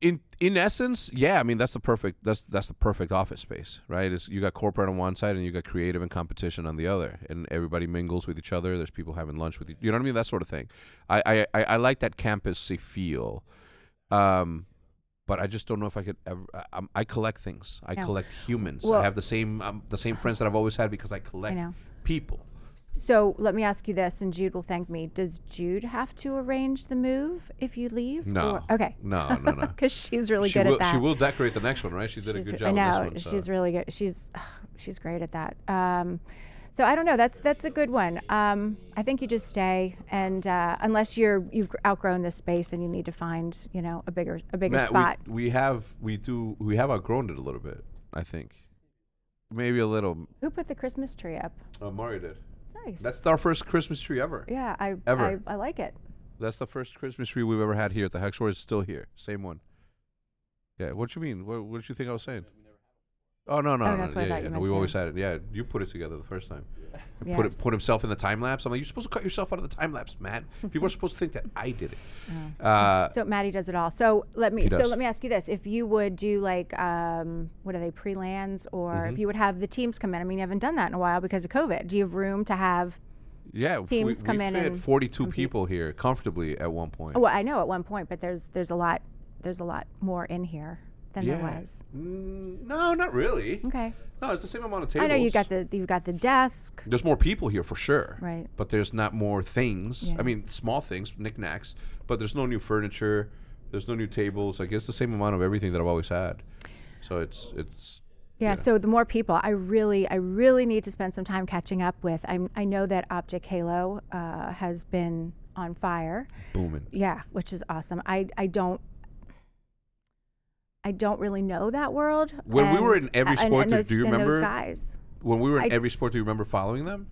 in in essence, yeah. I mean, that's the perfect that's that's the perfect office space, right? It's, you got corporate on one side and you got creative and competition on the other, and everybody mingles with each other. There's people having lunch with you. You know what I mean? That sort of thing. I I I, I like that campus feel. Um, but I just don't know if I could ever. I, I'm- collect things. I Yeah. collect humans. Well- I have the same um, the same friends that I've always had because I I collect know. people. So let me ask you this, and Jude will thank me. Does Jude have to arrange the move if you leave? No. Or- okay. No, no, no. Because she's really she good will at that. she will decorate the next one, right? She did a good re- job I on know this one. she's so. really good. She's she's great at that. Um, so I don't know. That's that's a good one. Um, I think you just stay, and uh, unless you're you've outgrown this space and you need to find you know a bigger a bigger Matt, spot. We, we have we do we have outgrown it a little bit. I think maybe a little. Who put the Christmas tree up? Uh, Mario did. Nice. That's our first Christmas tree ever. yeah. I Ever. I, I like it. That's the first Christmas tree we've ever had here at the Hex Store. It's still here. Same one. Yeah. What do you mean? What, what did you think I was saying? Oh no no Oh, no! that's what I yeah, thought yeah, you no, we've too. always had it. Yeah, you put it together the first time. And Put Yes. it, put himself in the time lapse. I'm like, you're supposed to cut yourself out of the time lapse, Matt. People are supposed to think that I did it. Uh, So Maddie does it all. So let me so does. let me ask you this: If you would do like um, what are they pre-lands, or Mm-hmm. if you would have the teams come in? I mean, you haven't done that in a while because of COVID. Do you have room to have? yeah, Teams we, come we in fit and 42 people here comfortably at one point. Oh, well, I know at one point, but there's there's a lot there's a lot more in here than there was. Mm, no, not really. Okay. No, it's the same amount of tables. I know you got the you've got the desk. There's more people here for sure. Right. But there's not more things. Yeah. I mean, small things, knickknacks. But there's no new furniture. There's no new tables. Like it's the same amount of everything that I've always had. So it's it's Yeah, Yeah. So the more people, I really, I really need to spend some time catching up with. I'm, I know that OpTic Halo uh, has been on fire. booming. Yeah, which is awesome. I, I don't. I don't really know that world. When we were in every sport, and do- those, do you remember- those guys? When we were in I- every sport, do you remember following them?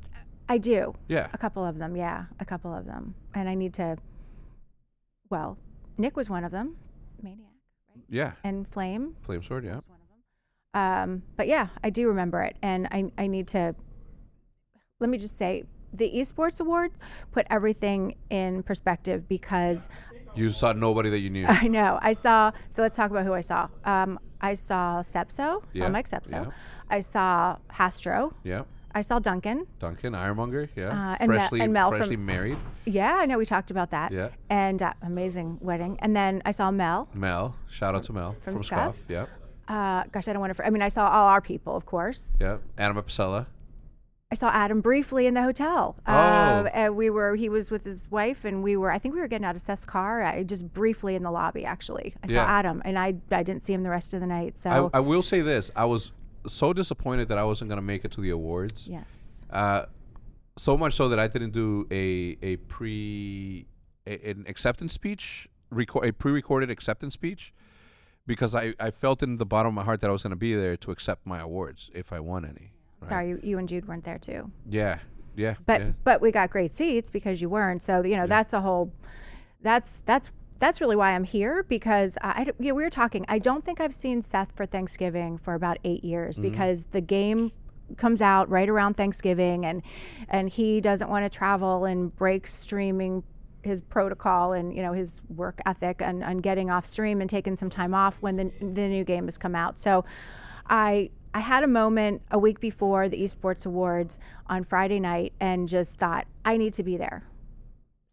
I do. Yeah. A couple of them, yeah, a couple of them, and I need to. Well, Nick was one of them, Maniac, Right? Yeah. and Flame. Flamesword. Yeah. was one of them. Um, but yeah, I do remember it, and I I need to. Let me just say, the esports award put everything in perspective because You saw nobody that you knew. I know I saw. So let's talk about who I saw. Um, I saw Sepso, saw Yeah, Mike Sepso. yeah. I saw Hastro. yeah. I saw Duncan. Duncan Ironmonger. Yeah. Uh, and Mel- freshly and Mel from- freshly married. Yeah, I know we talked about that. Yeah. And uh, amazing wedding. And then I saw Mel. Mel. Shout out to Mel From from, Scuf. Yeah. Uh, gosh, I don't want to. I mean, I saw all our people, of course. Yeah. Anima Pasella. I saw Adam briefly in the hotel. Oh. Uh, and we were. He was with his wife, and we were. I think we were getting out of Seth's car. I just briefly in the lobby, actually. I saw Yeah. Adam, and I I didn't see him the rest of the night. So I, I will say this: I was so disappointed that I wasn't gonna make it to the awards. yes. Uh, so much so that I didn't do a a pre a, an acceptance speech, record a pre-recorded acceptance speech, because I I felt in the bottom of my heart that I was gonna be there to accept my awards if I won any. Right? Sorry, you, you and Jude weren't there too. Yeah. Yeah. But yeah. but we got great seats because you weren't. So you know that's a whole. That's that's that's really why I'm here because I, yeah, we were talking. I don't think I've seen Seth for Thanksgiving for about eight years Mm-hmm. because the game comes out right around Thanksgiving and and he doesn't want to travel and break streaming his protocol and you know his work ethic and, and getting off stream and taking some time off when the, the new game has come out so i i had a moment a week before the esports awards on friday night and just thought i need to be there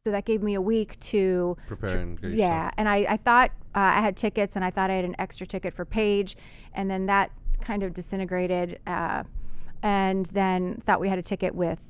so that gave me a week to prepare and get yeah, yourself- and I, I thought uh, I had tickets, and I thought I had an extra ticket for Paige, and then that kind of disintegrated. Uh, and then thought we had a ticket with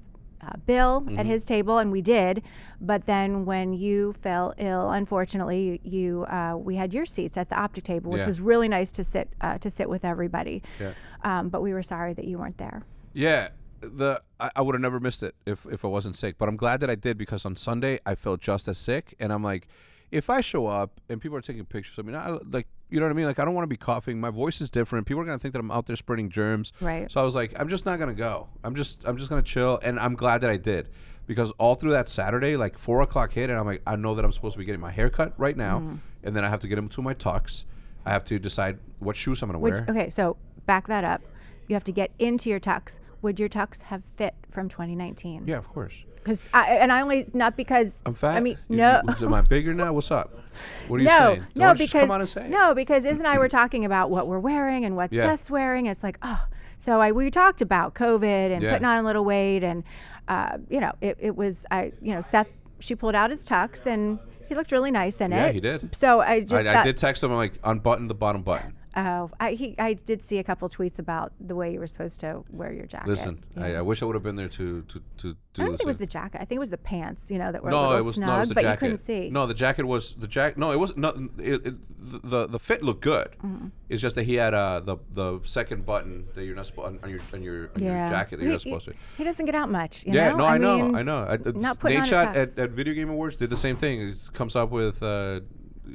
uh, Bill Mm-hmm. at his table, and we did. But then when you fell ill, unfortunately, you uh, we had your seats at the optic table, which Yeah. was really nice to sit uh, to sit with everybody. Yeah. Um, but we were sorry that you weren't there. Yeah, the I, I would have never missed it if if I wasn't sick. But I'm glad that I did because on Sunday I felt just as sick, and I'm like, if I show up and people are taking pictures of me, I, like you know what I mean. Like I don't want to be coughing. My voice is different. People are gonna think that I'm out there spreading germs. Right. So I was like, I'm just not gonna go. I'm just I'm just gonna chill, and I'm glad that I did. Because all through that Saturday, like four o'clock hit, and I'm like, I know that I'm supposed to be getting my hair cut right now, Mm. and then I have to get into my tux. I have to decide what shoes I'm gonna wear. okay, so back that up. You have to get into your tux. would your tux have fit from 2019? Yeah, of course. Because I and I only not because I'm fat. I mean, You- no. you- Am I bigger now? What's up? What are you no, saying? no, Don't just because come out and say no, because Iz and I were talking about what we're wearing and what Yeah. Seth's wearing. It's like, oh, so I we talked about COVID and Yeah. putting on a little weight, and uh, you know, it, it was I, you know, Seth. She pulled out his tux, and he looked really nice in Yeah, it. Yeah, he did. So I just I, I did text him. I'm like, unbutton the bottom button. Oh, I he I did see a couple tweets about the way you were supposed to wear your jacket. Listen, I, I wish I would have been there to to to do I don't think it was the jacket. I think it was the pants, you know, that were No, it was snug, no, it was the but jacket. you couldn't see. No, the jacket was the jacket. No, it wasn't. Nothing. It, it, the, the fit looked good. Mm-hmm. It's just that he had uh, the the second button that you're not supposed on, on your on your on yeah. your jacket that he, you're not he- supposed to. He doesn't get out much. You yeah, know? no, I, know, mean, I know. I, not putting Nate on Shot at, at Video Game Awards did the same thing. He comes up with uh,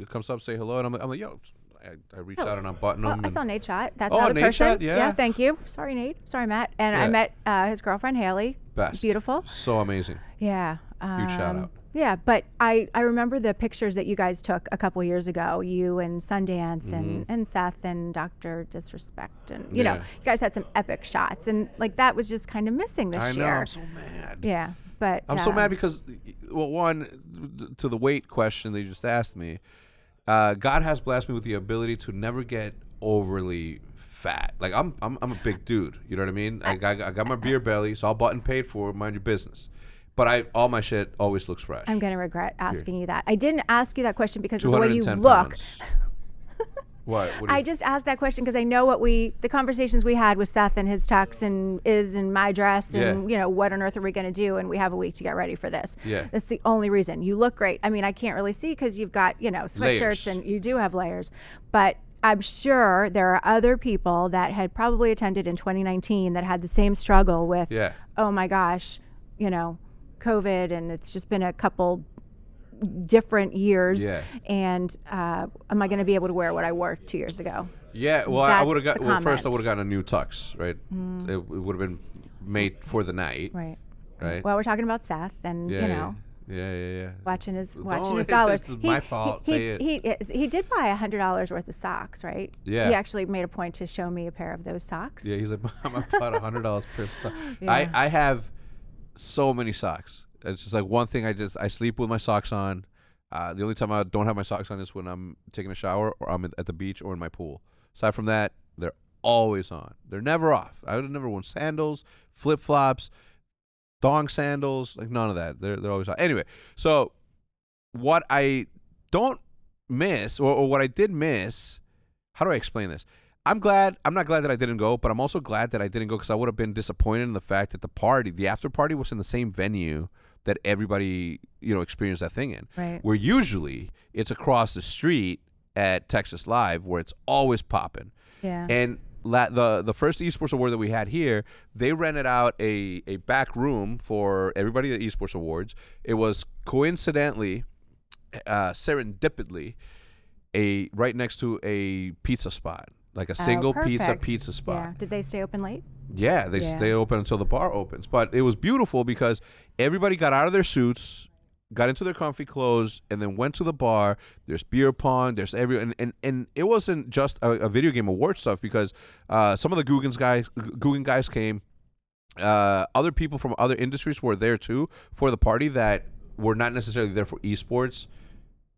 comes up say hello, and I'm like, I'm like, yo. I, I reached Oh. out and unbuttoned Oh, him. I saw Nadeshot. That's Oh, another Nate person. Shot, yeah. yeah. thank you. Sorry, Nate. Sorry, Matt. And I met uh, his girlfriend Haley. Best. Beautiful. So amazing. Yeah. Huge shout um, out. Yeah, but I, I remember the pictures that you guys took a couple years ago, you and Sundance and, and Seth and Dr. Disrespect. And, you know, Mm-hmm. You guys had some epic shots. And, like, that was just kind of missing this I know. year. I'm so mad. yeah. But I'm so uh, mad because, well, one, to the weight question they just asked me, uh, God has blessed me with the ability to never get overly fat. Like I'm, I'm, I'm a big dude. You know what I mean? I, got, I got my beer belly, so I'll and paid for. Mind your business. But I, all my shit always looks fresh. I'm going to regret asking you that. I didn't ask you that question because of the way you look. pounds. What? what I you- just asked that question because I know what we, the conversations we had with Seth and his tux and is and my dress and Yeah. you know what on earth are we going to do and we have a week to get ready for this. Yeah. that's the only reason. You look great. I mean, I can't really see because you've got you know sweatshirts Layers. and you do have layers, but I'm sure there are other people that had probably attended in 2019 that had the same struggle with. Yeah. Oh my gosh, you know, COVID and it's just been a couple different years. Yeah. And uh, am I going to be able to wear what I wore two years ago? Yeah, well, I, I would have got. Well, first I would have gotten a new tux, right? It, it would have been made for the night, Right. right? Well, we're talking about Seth, and yeah, you know, yeah, yeah, yeah, yeah. watching his watching his it's- dollars. it's my fault, He, say it. He, he, he did buy a hundred dollars worth of socks, right? Yeah. He actually made a point to show me a pair of those socks. Yeah, he's like, I'm about a hundred dollars per sock. Yeah. I I have so many socks. It's just like one thing. I just I sleep with my socks on. Uh, the only time I don't have my socks on is when I'm taking a shower or I'm at the beach or in my pool. Aside from that, they're always on. They're never off. I would have never worn sandals, flip flops, thong sandals, like none of that. They're they're always on. Anyway, so what I don't miss, or, or what I did miss, how do I explain this? I'm glad. I'm not glad that I didn't go, but I'm also glad that I didn't go because I would have been disappointed in the fact that the party, the after party, was in the same venue that everybody you know experienced that thing in. Right. Where usually it's across the street at Texas Live, where it's always popping. Yeah. And la- the the first esports award that we had here, they rented out a a back room for everybody at esports awards. It was coincidentally, uh, serendipitously, a right next to a pizza spot, like a Oh, single pizza perfect. pizza Yeah. spot. Did they stay open late? Yeah, they Yeah. stay open until the bar opens. But it was beautiful because everybody got out of their suits, got into their comfy clothes, and then went to the bar. There's beer pong. There's every and and, and it wasn't just a, a video game award stuff because uh, some of the Guggen's guys Guggen guys came. Uh, other people from other industries were there too for the party that were not necessarily there for esports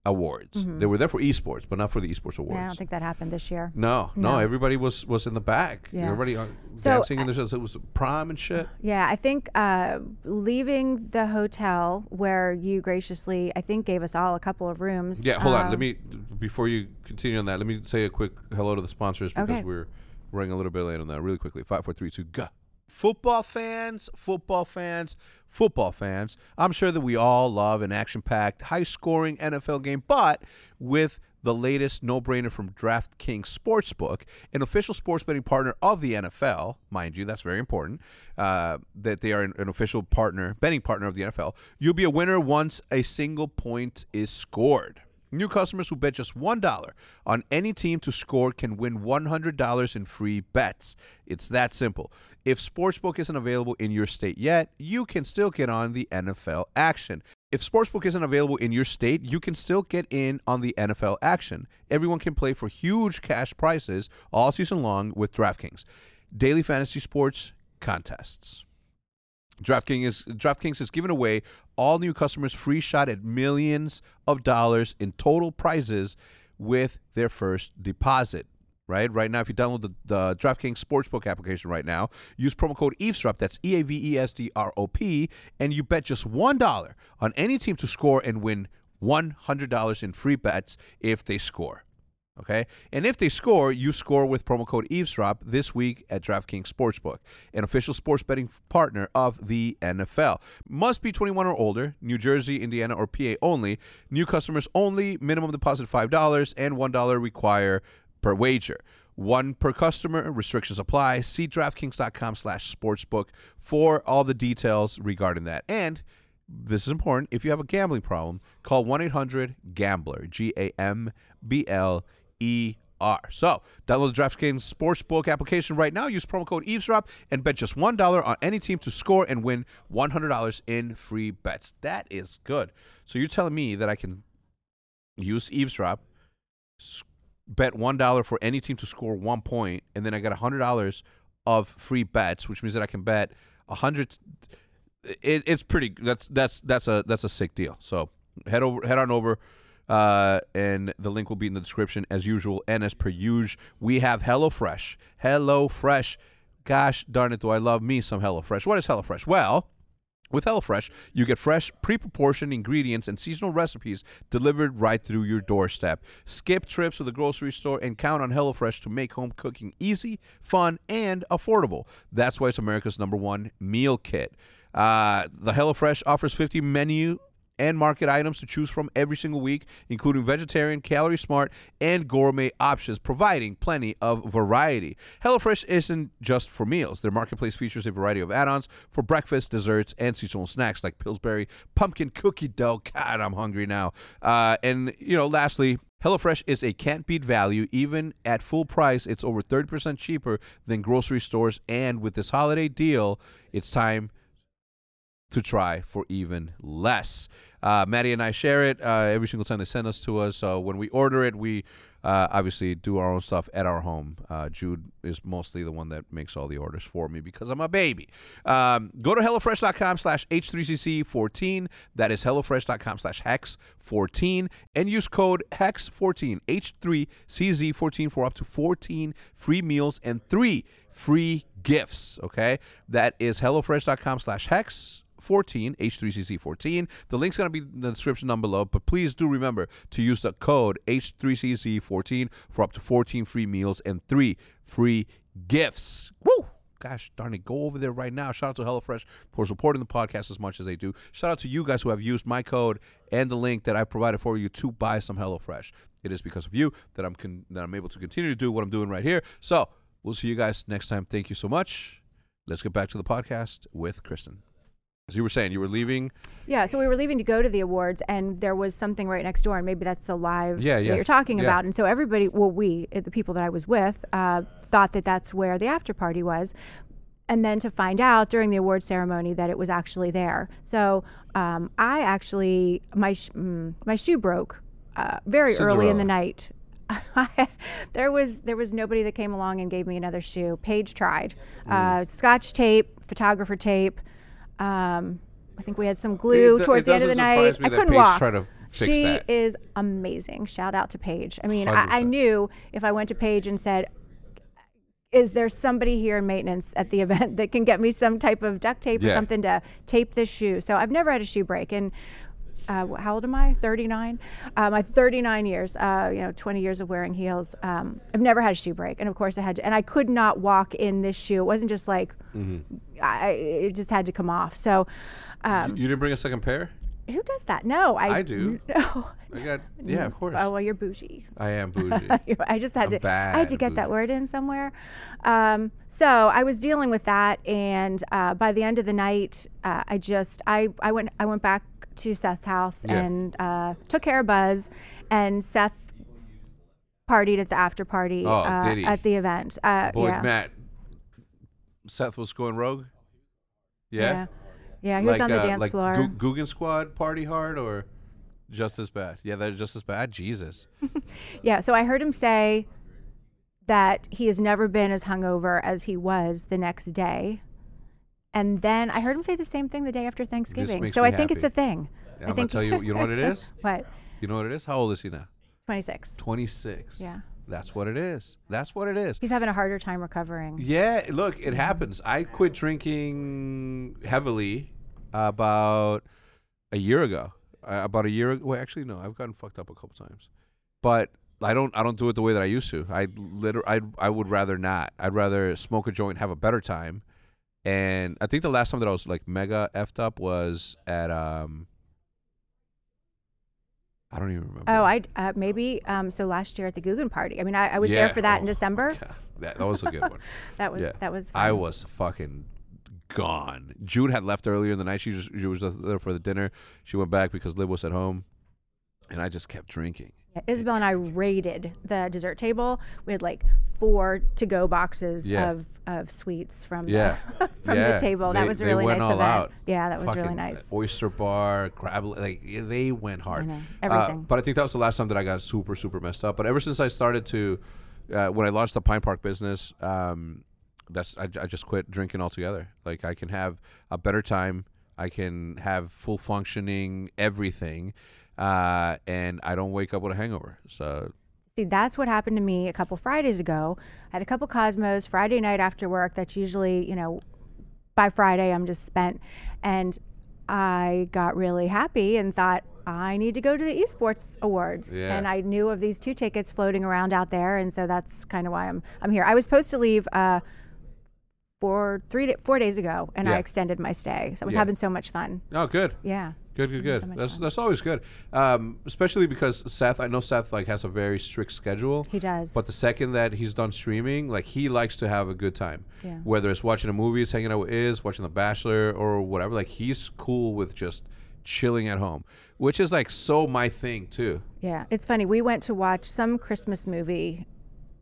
awards. They were there for esports, but not for the esports awards. Mm-hmm. Yeah, I don't think that happened this year. No, no, No. everybody was was in the back. Yeah. Everybody uh, So, dancing in the shows. It was prom and shit. Yeah, I think uh, leaving the hotel where you graciously, I think, gave us all a couple of rooms. Yeah, hold on. uh, Let me before you continue on that. Let me say a quick hello to the sponsors because Okay. we're running a little bit late on that. Really quickly, five, four, three, two, go. Football fans, football fans, football fans. I'm sure that we all love an action-packed, high-scoring NFL game, but with the latest no-brainer from DraftKings Sportsbook, an official sports betting partner of the NFL, mind you, that's very important. Uh, that they are an, an official partner, betting partner of the NFL. You'll be a winner once a single point is scored. New customers who bet just $1 on any team to score can win $100 in free bets. It's that simple. If Sportsbook isn't available in your state yet, you can still get on the NFL action. If Sportsbook isn't available in your state, you can still get in on the NFL action. Everyone can play for huge cash prizes all season long with DraftKings. Daily fantasy sports contests. DraftKings is DraftKings is giving away all new customers free shot at millions of dollars in total prizes with their first deposit. Right, right now, if you download the, the DraftKings Sportsbook application right now, use promo code EavesDrop. That's E A V E S D R O P, and you bet just one dollar on any team to score and win one hundred dollars in free bets if they score. Okay. And if they score, you score with promo code eavesdrop this week at DraftKings Sportsbook, an official sports betting partner of the NFL. Must be 21 or older, New Jersey, Indiana, or PA only. New customers only, minimum deposit $5 and $1 require per wager. One per customer, restrictions apply. See DraftKings.com slash sportsbook for all the details regarding that. And this is important. If you have a gambling problem, call 1 800 GAMBLER, E. So, download the DraftKings Sportsbook application right now. Use promo code eavesdrop and bet just $1 on any team to score and win $100 in free bets. That is good. So, you're telling me that I can use eavesdrop, bet $1 for any team to score one point, and then I get $100 of free bets, which means that I can bet a 100 it, it's pretty that's that's that's a that's a sick deal. So, head over head on over uh, and the link will be in the description as usual. And as per usual, we have HelloFresh. HelloFresh. Gosh darn it, do I love me some HelloFresh. What is HelloFresh? Well, with HelloFresh, you get fresh, pre-proportioned ingredients and seasonal recipes delivered right through your doorstep. Skip trips to the grocery store and count on HelloFresh to make home cooking easy, fun, and affordable. That's why it's America's number one meal kit. Uh, the HelloFresh offers 50 menu and market items to choose from every single week, including vegetarian, calorie smart, and gourmet options, providing plenty of variety. HelloFresh isn't just for meals. Their marketplace features a variety of add ons for breakfast, desserts, and seasonal snacks like Pillsbury pumpkin cookie dough. God, I'm hungry now. Uh, and, you know, lastly, HelloFresh is a can't beat value. Even at full price, it's over 30% cheaper than grocery stores. And with this holiday deal, it's time to try for even less. Uh, Maddie and I share it uh, every single time they send us to us. So when we order it, we uh, obviously do our own stuff at our home. Uh, Jude is mostly the one that makes all the orders for me because I'm a baby. Um, go to HelloFresh.com slash H3CZ14. That is HelloFresh.com slash Hex14. And use code HEX14, H3CZ14 for up to 14 free meals and three free gifts. Okay? That is HelloFresh.com slash Hex. 14 H3CZ14. The link's going to be in the description down below, but please do remember to use the code H3CZ14 for up to 14 free meals and three free gifts. Woo! Gosh darn it, go over there right now. Shout out to HelloFresh for supporting the podcast as much as they do. Shout out to you guys who have used my code and the link that I provided for you to buy some HelloFresh. It is because of you that I'm con- that I'm able to continue to do what I'm doing right here. So we'll see you guys next time. Thank you so much. Let's get back to the podcast with Kristen. As you were saying, you were leaving. Yeah, so we were leaving to go to the awards, and there was something right next door, and maybe that's the live Yeah, yeah. that you're talking Yeah. about. And so everybody, well, we, uh, the people that I was with, uh, thought that that's where the after party was. And then to find out during the award ceremony that it was actually there. So um, I actually, my, sh- mm, my shoe broke uh, very early in the Cinderella. night. there was there was nobody that came along and gave me another shoe. Paige tried, uh, scotch tape, photographer tape. Um, I think we had some glue It towards it the end of the night. I couldn't Paige walk. tried to fix she that. is amazing. Shout out to Paige. I mean, I, I knew if I went to Paige and said, "Is there somebody here in maintenance at the event that can get me some type of duct tape or something to tape this shoe?" So I've never had a shoe break, and uh, how old am I? 39. Uh, my 39 years, uh, you know, 20 years of wearing heels. Um, I've never had a shoe break, and of course I had to. And I could not walk in this shoe. It wasn't just like I, it just had to come off. So. Um, You didn't bring a second pair? who does that? No, I, I do. No. I got, yeah, of course. Oh well, you're bougie. I am bougie. I just had I'm to. I had to get that word in somewhere. Um, so I was dealing with that, and uh, by the end of the night, uh, I just I I went I went back to Seth's house Yeah. and uh, took care of Buzz, and Seth partied at the after party Oh, uh, at the event. Uh, Boy, yeah. Matt, Seth was going rogue? Yeah? yeah, yeah, he was on the uh, dance like floor. Gu- Guggen Squad party hard or just as bad? Yeah, they're just as bad. Jesus. Yeah, so I heard him say that he has never been as hungover as he was the next day. And then I heard him say the same thing the day after Thanksgiving. So I think it's a happy. thing. I'm I gonna think tell you. You know what it is? what? You know what it is? How old is he now? 26. 26. Yeah. That's what it is. That's what it is. He's having a harder time recovering. Yeah, look, it happens. I quit drinking heavily about a year ago. Uh, about a year ago. Well, actually, no, I've gotten fucked up a couple times, but I don't. I don't do it the way that I used to. I literally, I, I would rather not. I'd rather smoke a joint, have a better time. And I think the last time that I was like mega effed up was at um. I don't even remember. Oh, I uh, maybe um, so last year at the Guggen party. I mean, I, I was Yeah. there for that in Oh, December. That, that was a good one. That was Yeah. that was. I was fucking gone. Jude had left earlier in the night. She just she was there for the dinner. She went back because Liv was at home, and I just kept drinking. Yeah, Isabel and I raided the dessert table. We had like four to-go boxes Yeah. of, of sweets from Yeah. the, from Yeah. the table. They- that was a they really went nice all event. out. Yeah, that was really Fucking nice. Oyster bar, crab, like yeah, they went hard. know. Uh, Everything. but I think that was the last time that I got super super messed up. But ever since I started to, uh, when I launched the Pine Park business, um, that's I, I just quit drinking altogether. Like I can have a better time. I can have full functioning everything, uh, and I don't wake up with a hangover. So See, that's what happened to me a couple Fridays ago. I had a couple Cosmos Friday night after work. That's usually, you know, by Friday I'm just spent. And I got really happy and thought, I need to go to the esports awards. Yeah. And I knew of these two tickets floating around out there. And so that's kind of why I'm, I'm here. I was supposed to leave uh, four, three, four days ago and I extended my stay. So I was Yeah. having so much fun. oh, good. Yeah. Good, good, good. much That's fun. that's always good. Um, especially because Seth, I know Seth like has a very strict schedule. He does. But the second that he's done streaming, like he likes to have a good time. Yeah. Whether it's watching a movie, hanging out with Is, watching The Bachelor, or whatever. Like he's cool with just chilling at home, which is like so my thing too. Yeah, it's funny. We went to watch some Christmas movie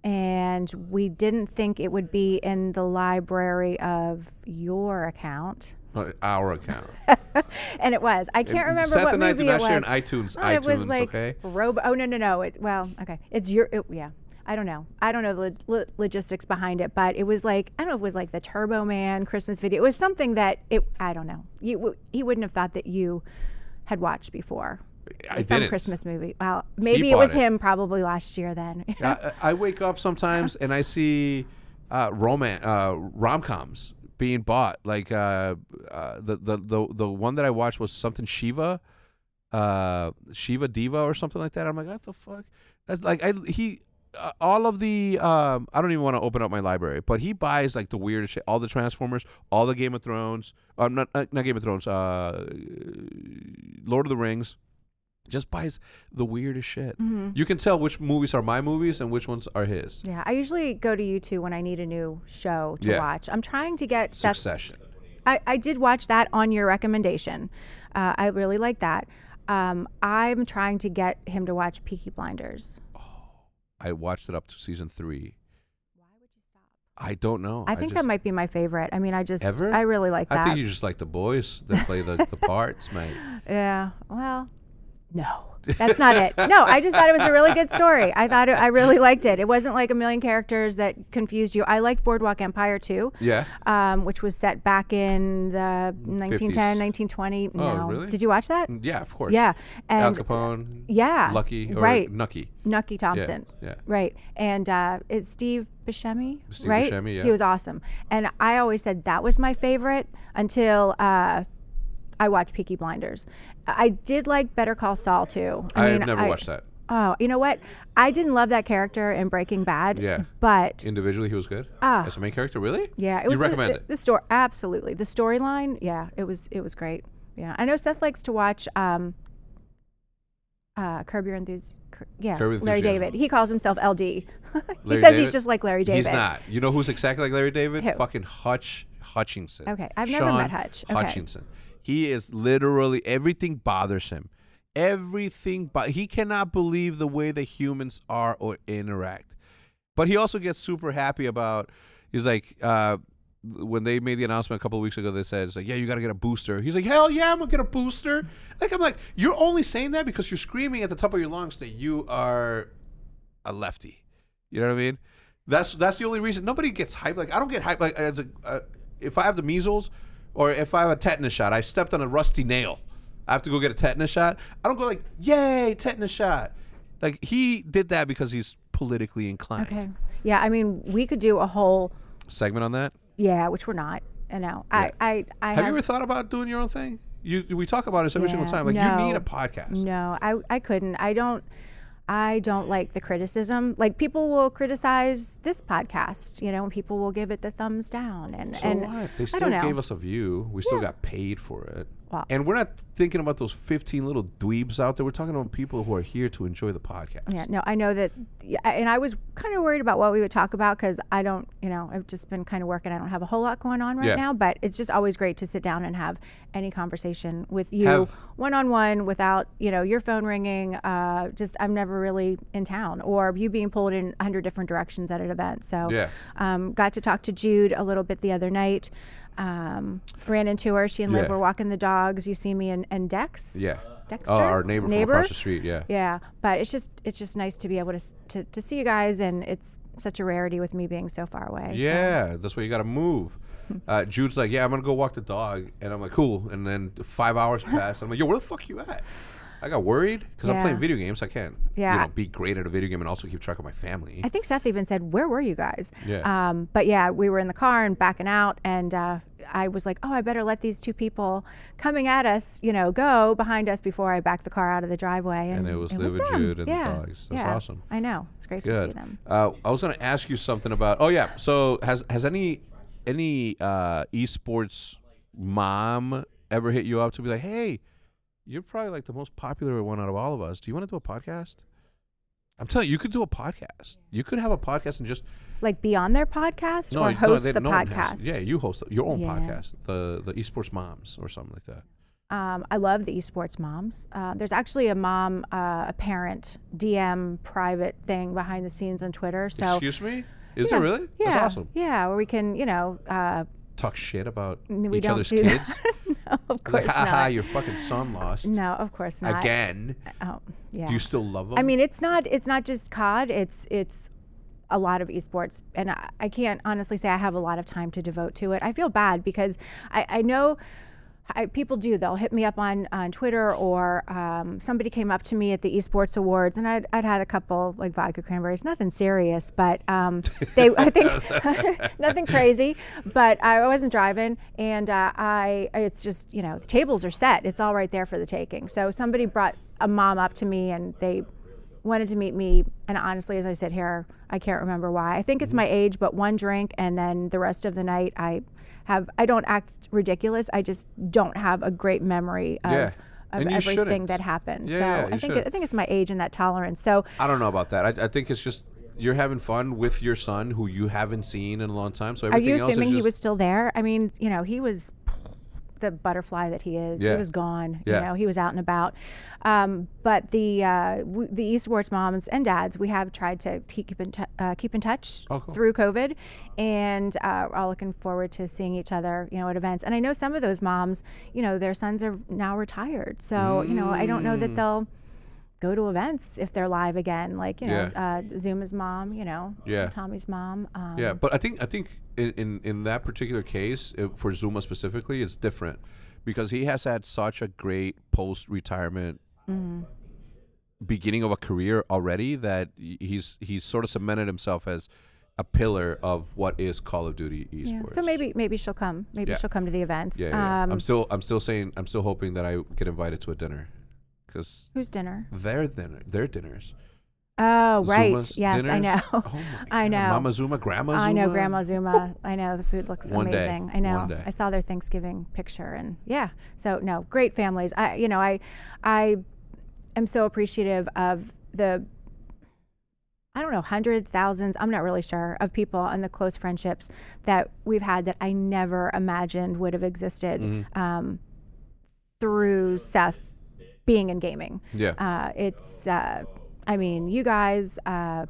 and we didn't think it would be in the library of your account. Uh, Our account. and it was. I can't remember Seth what and I movie did not it share was. an iTunes. Oh, iTunes, it was like okay. Robo. Oh no no no. It, well, okay. It's your. It, yeah. I don't know. I don't know the lo- logistics behind it, but it was like I don't know if it was like the Turbo Man Christmas video. It was something that it. I don't know. You w- he wouldn't have thought that you had watched before. I Some didn't. Christmas movie. Well, maybe it was it. him probably last year then. I, I wake up sometimes and I see uh, roman uh, rom coms being bought. Like uh, uh, the, the the the one that I watched was something Shiva, uh, Shiva Diva or something like that. I'm like, what the fuck? That's like I he. Uh, all of the um, I don't even want to open up my library, but he buys like the weirdest shit. All the Transformers, all the Game of Thrones, uh, not uh, not Game of Thrones, uh, Lord of the Rings. Just buys the weirdest shit. Mm-hmm. You can tell which movies are my movies and which ones are his. Yeah, I usually go to YouTube when I need a new show to Yeah. watch. I'm trying to get. Succession. I, I did watch that on your recommendation. Uh, I really like that. Um, I'm trying to get him to watch Peaky Blinders. Oh, I watched it up to season three. Why would you stop? I don't know. I think just, that might be my favorite. I mean, I just Ever? I really like that. I think you just like the boys that play the, the parts, mate. yeah. Well, no. That's not it. No, I just thought it was a really good story. I thought it, I really liked it. It wasn't like a million characters that confused you. I liked Boardwalk Empire too. Yeah. um, which was set back in the 1910, 1920. Oh, no. really? Did you watch that? Yeah, of course. Yeah. Al And Capone. yeah, Lucky or right. Nucky. Nucky Thompson. yeah. Right. And uh, it's Steve Buscemi, Steve right? Buscemi, yeah. He was awesome. And I always said that was my favorite until uh, I watched Peaky Blinders. I did like Better Call Saul too. I I have mean, never I- watched that. Oh, you know what? I didn't love that character in Breaking Bad. Yeah. But Individually, he was good. Ah. As a main character, really? Yeah, it You was the- recommend the, it? The story, absolutely. The storyline, yeah, it was it was great. Yeah, I know Seth likes to watch um, uh, Curb Your Enthusiasm. Yeah, Curb Larry Enthusiasm. David. He calls himself LD. he Larry says he's just like Larry David. He's not. You know who's exactly like Larry David? Who? Fucking Hutch Hutchinson. Okay, I've never met Hutch. Okay. Hutchinson. He is literally everything bothers him. Everything, but he cannot believe the way that humans are or interact. But he also gets super happy about. He's like, uh, when they made the announcement a couple of weeks ago, they said, "It's like, yeah, you got to get a booster." He's like, "Hell yeah, I'm gonna get a booster." Like I'm like, you're only saying that because you're screaming at the top of your lungs that you are a lefty. You know what I mean? That's that's the only reason. Nobody gets hyped. Like I don't get hyped. Like uh, if I have the measles, Or if I have a tetanus shot, I stepped on a rusty nail. I have to go get a tetanus shot. I don't go like, "Yay, tetanus shot!" Like he did that because he's politically inclined. Okay. Yeah, I mean, we could do a whole Segment on that. yeah, which we're not. I know. I I I Have you ever thought about doing your own thing? You we talk about it every single time. Like you no. need a podcast. No, I I couldn't. I don't. I don't like the criticism. Like people will criticize this podcast, you know, and people will give it the thumbs down. And So and what? They I still don't know. gave us a view. We still Yeah. got paid for it. Well- and we're not thinking about those 15 little dweebs out there. We're talking about people who are here to enjoy the podcast. Yeah, no, I know that, and I was kind of worried about what we would talk about because I don't, you know, I've just been kind of working. I don't have a whole lot going on right Yeah. now, but it's just always great to sit down and have any conversation with you one on one without, you know, your phone ringing. Uh, just I'm never really in town, or you being pulled in a hundred different directions at an event. So, Yeah. um, got to talk to Jude a little bit the other night. Um, ran into her. She and Liv Yeah. were walking the dogs. You see me and, and Dex. Yeah. Dexter. Oh, our neighbor, from across the street. Yeah. Yeah, but it's just it's just nice to be able to to, to see you guys, and it's such a rarity with me being so far away. so- Yeah, that's why you got to move. Uh, Jude's like, yeah, I'm gonna go walk the dog, and I'm like, cool. And then five hours pass. and I'm like, yo, where the fuck you at? I got worried because I'm playing video games. I can't, Yeah. you know, be great at a video game and also keep track of my family. I think Seth even said, "Where were you guys?" Yeah. Um, but yeah, we were in the car and backing out, and uh, I was like, "Oh, I better let these two people coming at us, you know, go behind us before I back the car out of the driveway." And, it was Liv and them. Jude and the yeah. dogs. That's yeah. awesome. I know. It's great to see Good. them. Uh, I was gonna ask you something about. Oh yeah. So has has any any uh, esports mom ever hit you up to be like, hey, you're probably like the most popular one out of all of us. Do you want to do a podcast? I'm telling you, you could do a podcast. You could have a podcast and just Like be on their podcast or no, host they- the no podcast. Yeah, you host your own Yeah. podcast, the the esports moms or something like that. Um, I love the esports moms. Uh, there's actually a mom, uh, a parent DM private thing behind the scenes on Twitter. So Excuse me, is yeah, it really? Yeah, That's awesome. Yeah, where we can, you know, uh, Talk shit about we each other's kids. no, of course ha ha, not. your fucking son lost No, of course not. again. Uh, oh, yeah. Do you still love him? I mean, it's not. It's not just COD. It's it's a lot of esports, and I, I can't honestly say I have a lot of time to devote to it. I feel bad because I, I know. I, people do. They'll hit me up on, on Twitter, or um, somebody came up to me at the esports awards, and I'd, I'd had a couple like vodka cranberries, nothing serious, but um, they I think nothing crazy. But I wasn't driving, and uh, I it's just you know the tables are set. It's all right there for the taking. So somebody brought a mom up to me, and they wanted to meet me and honestly as i sit here i can't remember why i think it's my age but one drink and then the rest of the night i have i don't act ridiculous i just don't have a great memory of, Yeah. of everything shouldn't. that happened Yeah, so yeah, you i think shouldn't. i think it's my age and that tolerance so I don't know about that. I, I think it's just you're having fun with your son who you haven't seen in a long time. So are you assuming is he was still there i mean you know he was the butterfly that he is Yeah. he was gone Yeah. you know he was out and about um, but the uh, w- the esports moms and dads we have tried to keep in, t- uh, keep in touch Oh, cool. through covid and uh, we're all looking forward to seeing each other you know at events and i know some of those moms you know their sons are now retired so you know i don't know Mm. that they'll go to events if they're live again like you know uh, zuma's mom you know Yeah. tommy's mom um, Yeah, but I think I think in in, in that particular case uh, for Zuma specifically, it's different because he has had such a great post retirement Mm-hmm. beginning of a career already that he's he's sort of cemented himself as a pillar of what is Call of Duty esports. Yeah. So maybe maybe she'll come. Maybe Yeah. she'll come to the events. Yeah, yeah, yeah. Um, I'm still I'm still saying I'm still hoping that I get invited to a dinner because whose dinner? their dinner their dinners. Oh, right. Zuma's yes, I know. Oh I know. Mama Zuma, Grandma Zuma. I know Grandma Zuma. I know the food looks One day. amazing. I know. One day. I saw their Thanksgiving picture and yeah. So no, great families. I you know, I I am so appreciative of the I don't know, hundreds, thousands, I'm not really sure, of people and the close friendships that we've had that I never imagined would have existed Mm-hmm. um, through Seth being in gaming. Yeah. Uh, it's, uh, I mean, you guys uh,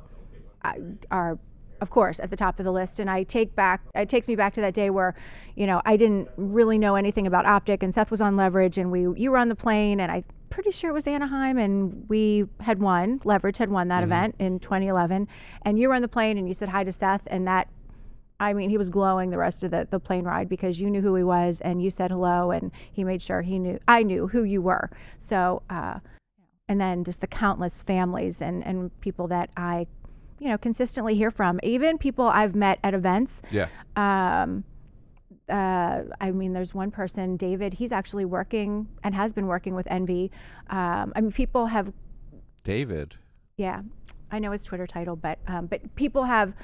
are, of course, at the top of the list. And I take back, it takes me back to that day where, you know, I didn't really know anything about optic, and Seth was on leverage, and we, you were on the plane, and I. Pretty sure it was Anaheim, and we had won. Leverage had won that event in 2011, and you were on the plane, and you said hi to Seth, and that I mean, he was glowing the rest of the, the plane ride because you knew who he was and you said hello and he made sure he knew I knew who you were. So, uh, and then just the countless families and, and people that I, you know, consistently hear from, even people I've met at events. Yeah. Um, uh, I mean, there's one person, David. He's actually working and has been working with Envy. Um, I mean, people have, David. yeah, I know his Twitter title, but um, but people have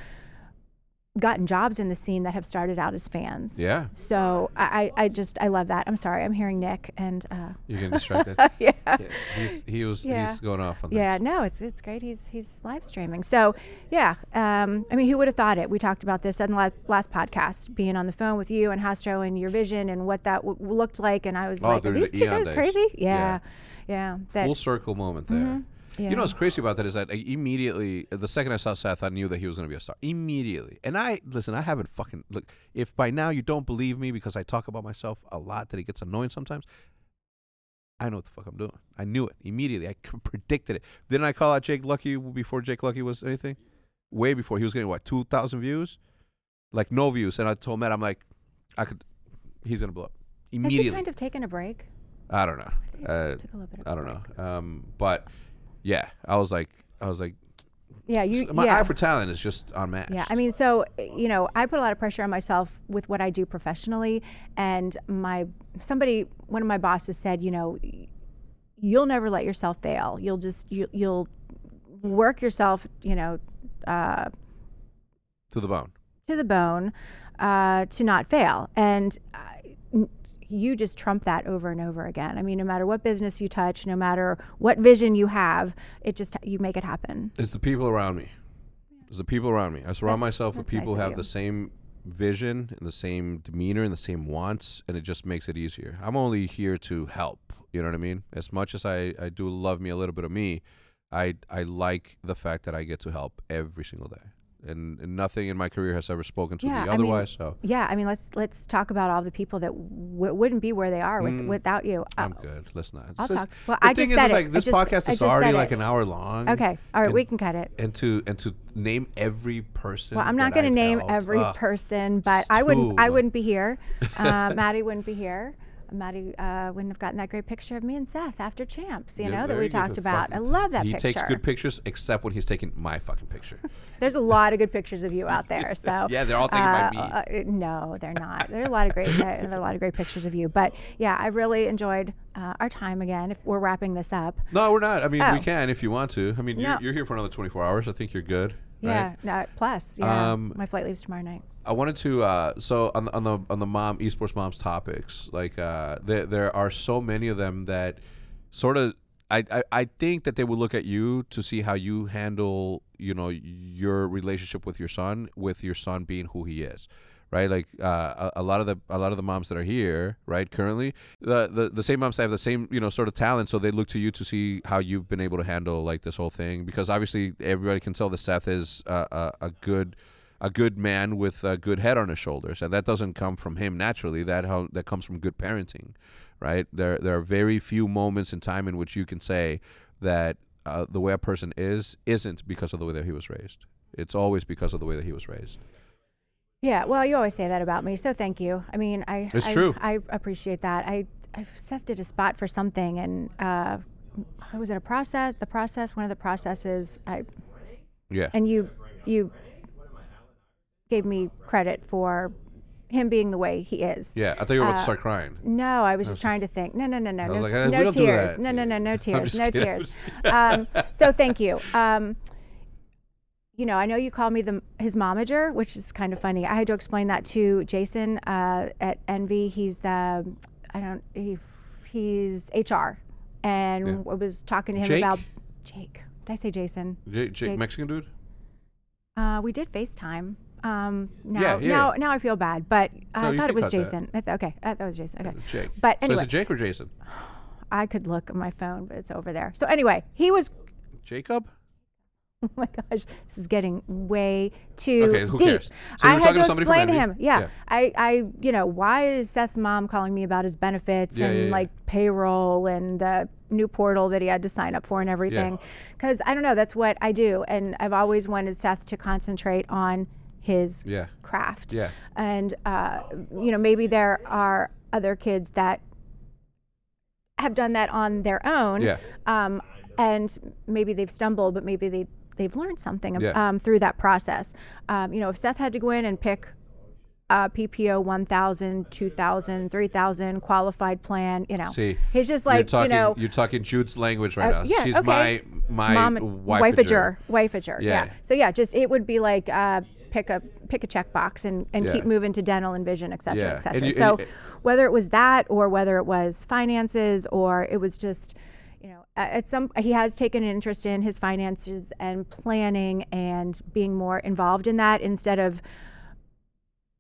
gotten jobs in the scene that have started out as fans. Yeah. So I, I just I love that. I'm sorry, I'm hearing Nick and uh, You're getting distracted. yeah. yeah. He's he was Yeah. he's going off on the Yeah, no, it's it's great. He's he's live streaming. So yeah, um, I mean, who would have thought it? We talked about this in the last podcast, being on the phone with you and Hastro and your vision and what that w- looked like, and I was Oh, like, these the two guys days. crazy? Yeah. Yeah, yeah. that. That, Full circle moment there. Yeah. You know what's crazy about that is that I immediately, the second I saw Seth, I knew that he was going to be a star. Immediately. And I, listen, I haven't fucking, look, if by now you don't believe me because I talk about myself a lot that it gets annoying sometimes, I know what the fuck I'm doing. I knew it immediately. I predicted it. Didn't I call out Jake Lucky before Jake Lucky was anything? Way before. He was getting, what, 2,000 views? Like, no views. And I told Matt, I'm like, I could, he's going to blow up. Immediately. Has he kind of taken a break? I don't know. I Uh, took a little bit of I don't break. know. Um, but yeah, I was like, I was like, Yeah, you. my yeah. eye for talent is just unmatched. Yeah, I mean, so you know, I put a lot of pressure on myself with what I do professionally, and my somebody, one of my bosses said, you know, you'll never let yourself fail. You'll just you, you'll work yourself, you know, uh, to the bone. to the bone uh, to not fail, and. Uh, you just trump that over and over again. I mean, no matter what business you touch, no matter what vision you have, it just you make it happen. It's the people around me. It's the people around me. I surround That's- myself with that's nice people who have you. the same vision and the same demeanor and the same wants, and it just makes it easier. I'm only here to help. You know what I mean? As much as I, I do love me a little bit of me, I I like the fact that I get to help every single day. And, and nothing in my career has ever spoken to Yeah, me I mean, otherwise. so Yeah, I mean, let's let's talk about all the people that w- wouldn't be where they are with, Mm. without you. Uh, I'm good. Let's not. I'll talk. Well, the I thing just is, said is it. like this just- podcast is already like an hour long. okay, all right, and- we can cut it. and to and to name every person. Well, I'm not going to name every ugh. person, but I wouldn't. I wouldn't be here. Uh, Maddie wouldn't be here. Maddie uh, wouldn't have gotten that great picture of me and Seth after champs. You Yeah, know that we talked about. I love that picture. he picture. takes good pictures, except when he's taking my fucking picture. There's a lot of good pictures of you out there. So Yeah, they're all taken by uh, me. uh, no, they're not. There are a lot of great. uh, there are a lot of great pictures of you. But yeah, I've really enjoyed uh, our time again. If we're wrapping this up, no, we're not. I mean, we Oh. can if you want to. I mean, No. you're, you're here for another 24 hours. I think you're good. yeah. Right? No, plus, yeah. Um, my flight leaves tomorrow night. I wanted to. Uh, so on the on the on the mom esports moms topics, like uh, there there are so many of them that sort of. I, I, I think that they would look at you to see how you handle you know your relationship with your son with your son being who he is right like uh, a, a lot of the a lot of the moms that are here right currently the, the the same moms have the same you know sort of talent so they look to you to see how you've been able to handle like this whole thing because obviously everybody can tell that Seth is a, a good a good man with a good head on his shoulders, and that doesn't come from him naturally. That how that comes from good parenting, right? There there are very few moments in time in which you can say that uh, the way a person is isn't because of the way that he was raised. It's always because of the way that he was raised. Yeah, well, you always say that about me, so thank you. I mean, I It's I, true. I appreciate that. I I Seth did a spot for something, and uh, was it a process? The process, one of the processes, I Yeah. and you you gave me credit for him being the way he is. yeah. I thought you were about to uh, start crying. No, I was just trying to think. No, no, no, no, I was no, like, eh, we no don't do tears. that. No, no, no, no tears. just No kidding, tears. Um, so thank you. Um, you know, I know you call me the his momager, which is kind of funny. I had to explain that to Jason uh, at Envy. He's the I don't he, he's HR, and. I was talking to him Jake? about Jake. Did I say Jason? J- Jake, Jake- Mexican dude. Uh, we did FaceTime. Um, now, Yeah, yeah. now, now I feel bad, but uh, No, I thought it was that. Jason. I th- okay, I thought it was Jason. Okay, Jake. but So is it Jake or Jason? I could look at my phone, but it's over there. So anyway, he was. Jacob. Oh my gosh, this is getting way too Okay, who deep. cares? So I had to to somebody explain to him. Yeah, Yeah. I, I, you know, why is Seth's mom calling me about his benefits Yeah, and yeah. like payroll and the new portal that he had to sign up for and everything? Because I don't know, that's what I do, and I've always wanted Seth to concentrate on his Yeah. craft. Yeah. And uh, you know, maybe there are other kids that have done that on their own. Yeah. Um, and maybe they've stumbled, but maybe they they've learned something Yeah. um, through that process. Um, you know, if Seth had to go in and pick a PPO 1,000, 2,000, 3,000 qualified plan, you know, See, he's just like, talking, you know, you're talking Jude's language right uh, now. yeah, She's okay. my my mom wife. wifeager, wifeager. Yeah. Yeah. So yeah, just it would be like uh, pick a pick a checkbox and, and Yeah. keep moving to dental and vision, et cetera, Yeah. et cetera. you- so and- eh, whether it was that or whether it was finances or it was just you know at some he has taken an interest in his finances and planning and being more involved in that instead of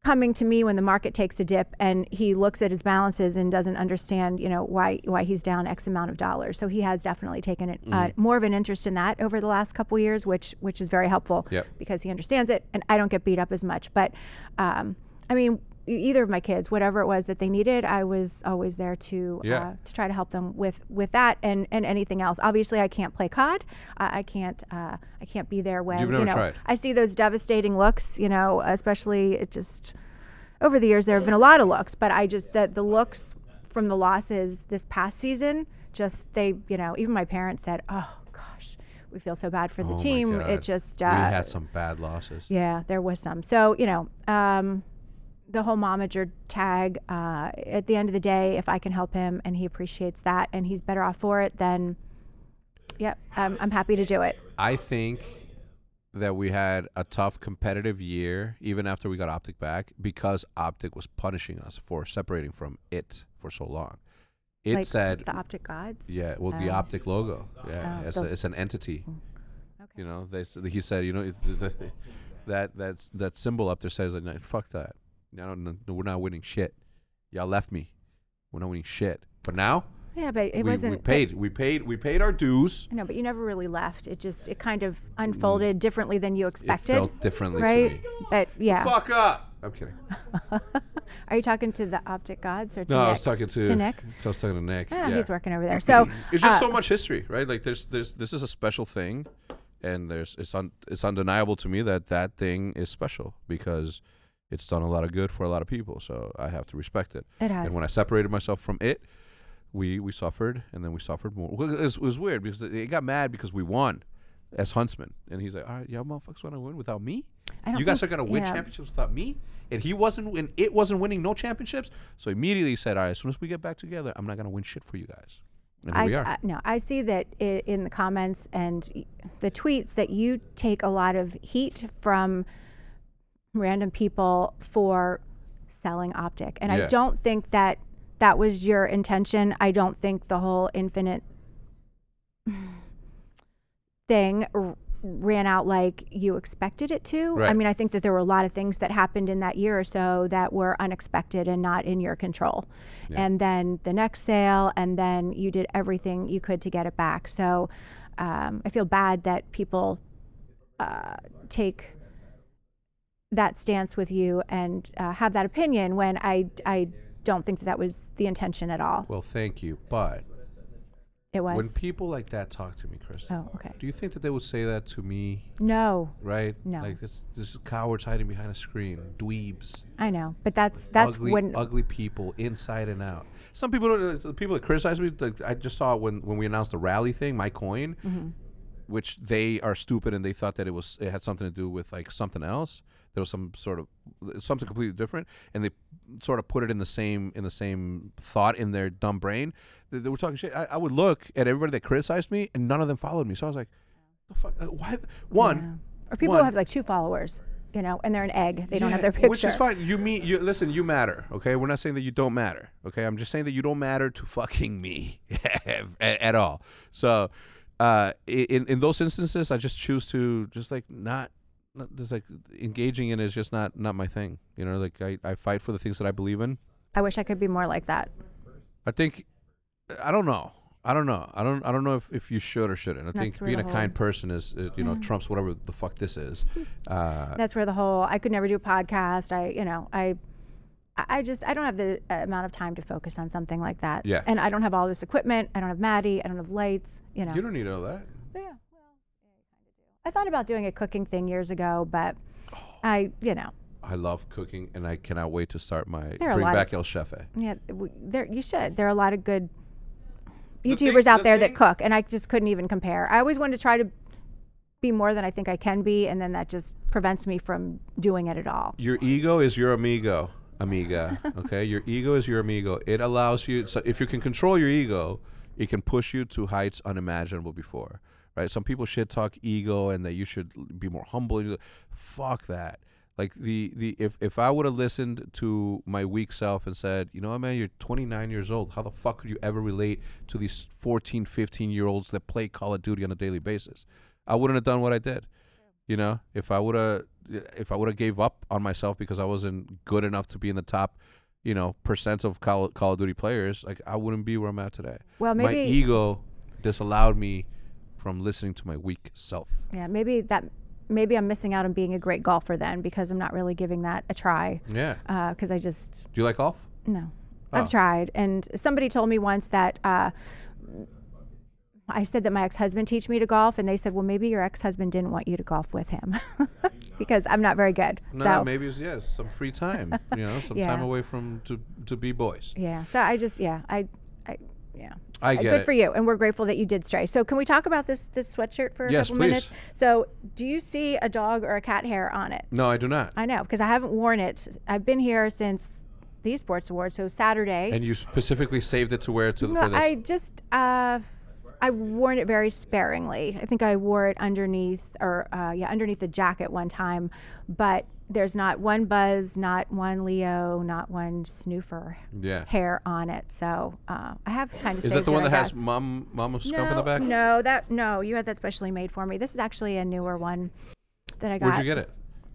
coming to me when the market takes a dip and he looks at his balances and doesn't understand, you know, why why he's down X amount of dollars. So he has definitely taken it, uh, more of an interest in that over the last couple years, which which is very helpful Yep. because he understands it, and I don't get beat up as much. But um, I mean, either of my kids, whatever it was that they needed, I was always there to Yeah. uh, to try to help them with with that and and anything else. Obviously, I can't play COD. I, I can't uh, I can't be there when you know tried. I see those devastating looks. You know, especially it just over the years there have been a lot of looks, but I just that the looks from the losses this past season just they you know even my parents said oh gosh we feel so bad for the Oh team. It just uh, we had some bad losses. yeah, there was some. So, you know, um, the whole momager tag, uh, at the end of the day, if I can help him and he appreciates that and he's better off for it, then, yep, I'm, I'm happy to do it. I think that we had a tough competitive year even after we got Optic back because Optic was punishing us for separating from it for so long. It like said, the optic gods. yeah, well, the Oh. Optic logo, yeah, Oh, it's, a, it's an entity. Okay. You know, they he said, you know, it- the, that that that symbol up there says, like, fuck that. No, no, no, we're not winning shit. Y'all left me. We're not winning shit. But now Yeah, but it we, wasn't. we but- paid. We paid. We paid our dues. No, but you never really left. It just, it kind of unfolded differently than you expected. It felt differently right? to me. But yeah. Fuck up. I'm kidding. Are you talking to the optic gods or to No, Nick? I was talking to, To Nick? So I was talking to Nick. Yeah, yeah. he's working over there. So It's just uh, so much history, right? Like there's there's this is a special thing, and there's it's un, it's undeniable to me that that thing is special because it's done a lot of good for a lot of people. So I have to respect it. It has. And when I separated myself from it, we we suffered, and then we suffered more. Well, It was, it was weird because it got mad because we won as Huntsmen, and he's like, "All right, y'all motherfuckers want to win without me? You guys are gonna win yeah. championships without me?" And he wasn't, and it wasn't winning no championships. So immediately he said, "All right, as soon as we get back together, I'm not gonna win shit for you guys." And here I, we are. I, no, I see that in the comments and the tweets that you take a lot of heat from random people for selling optic, and I don't think that that was your intention. I don't think the whole infinite thing r- ran out like you expected it to. I mean, I think that there were a lot of things that happened in that year or so that were unexpected and not in your control. Yeah. And then the next sale, and then you did everything you could to get it back. So um, I feel bad that people uh, take that stance with you and uh, have that opinion when I, I don't think that that was the intention at all. well, thank you, but It was. when people like that talk to me, Chris, oh, okay. do you think that they would say that to me? No, Right? No. Like this, this cowards hiding behind a screen, dweebs, I know, but that's that's ugly, when ugly people inside and out. Some people, don't, the people that criticize me, like, I just saw when when we announced the rally thing, my coin, Mm-hmm. which they are stupid and they thought that it was it had something to do with like something else. There was some sort of something completely different, and they sort of put it in the same in the same thought in their dumb brain. They, they were talking shit. I, I would look at everybody that criticized me, and none of them followed me. So I was like, "The fuck? uh, Why? One, Yeah. or people one- who have like two followers, you know, and they're an egg. They don't have their picture. Which is fine. You mean you listen, you matter, okay? We're not saying that you don't matter. Okay? I'm just saying that you don't matter to fucking me at, at all. So uh in in those instances I just choose to just like not just like engaging in is just not not my thing. You know, like I, I fight for the things that I believe in. I wish I could be more like that. I think I don't know. I don't know. I don't. I don't know if, if you should or shouldn't. I think That's where being a the kind whole- person is, is you know, Yeah. trumps whatever the fuck this is. Uh, That's where the whole I could never do a podcast. I, you know, I, I just I don't have the uh, amount of time to focus on something like that. Yeah. And I don't have all this equipment. I don't have Maddie. I don't have lights. You know. you don't need all that. Well, yeah, you kind of do. I thought about doing a cooking thing years ago, but oh. I, you know, I love cooking, and I cannot wait to start my There are a bring lot back of- El Chefe. yeah, w- there you should. There are a lot of good The thing- YouTubers out the there thing- that cook, and I just couldn't even compare. I always wanted to try to be more than I think I can be, and then that just prevents me from doing it at all. Your ego is your amigo, amiga. Okay, your ego is your amigo. It allows you. So if you can control your ego, it can push you to heights unimaginable before. Right? Some people shit talk ego and that you should be more humble. Fuck that. Like the the if if I would have listened to my weak self and said, you know what, man, you're 29 years old. How the fuck could you ever relate to these 14, 15 year olds that play Call of Duty on a daily basis? I wouldn't have done what I did. You know, if I would have, eh, if I would have gave up on myself because I wasn't good enough to be in the top, you know, percent of Call, Call of Duty players, like I wouldn't be where I'm at today. Well, maybe my ego disallowed me from listening to my weak self. yeah, maybe that maybe I'm missing out on being a great golfer then because I'm not really giving that a try Yeah. because I just Do you like golf? No, Oh. I've tried, and somebody told me once that uh, I said that my ex-husband teach me to golf, and they said, "Well, maybe your ex-husband didn't want you to golf with him because I'm not very good." No, so maybe it's yes, some free time. you know, some Yeah. time away from to to be boys. yeah, so I just yeah, I yeah. I Uh, get Good it. for you, and we're grateful that you did stray. So, can we talk about this this sweatshirt for a Yes, couple please. minutes? So, do you see a dog or a cat hair on it? No, I do not. I know because I haven't worn it. I've been here since the Esports Awards, so Saturday. and you specifically saved it to wear to the, No, for this. I just uh, I've worn it very sparingly. I think I wore it underneath or uh, yeah underneath the jacket one time, but there's not one Buzz, not one Leo, not one Snoofer yeah. hair on it. So uh, I have kind of. Is that the one that has mom mom mama scump in the back? no, that no, you had that specially made for me. This is actually a newer one that I got. Where'd you get it?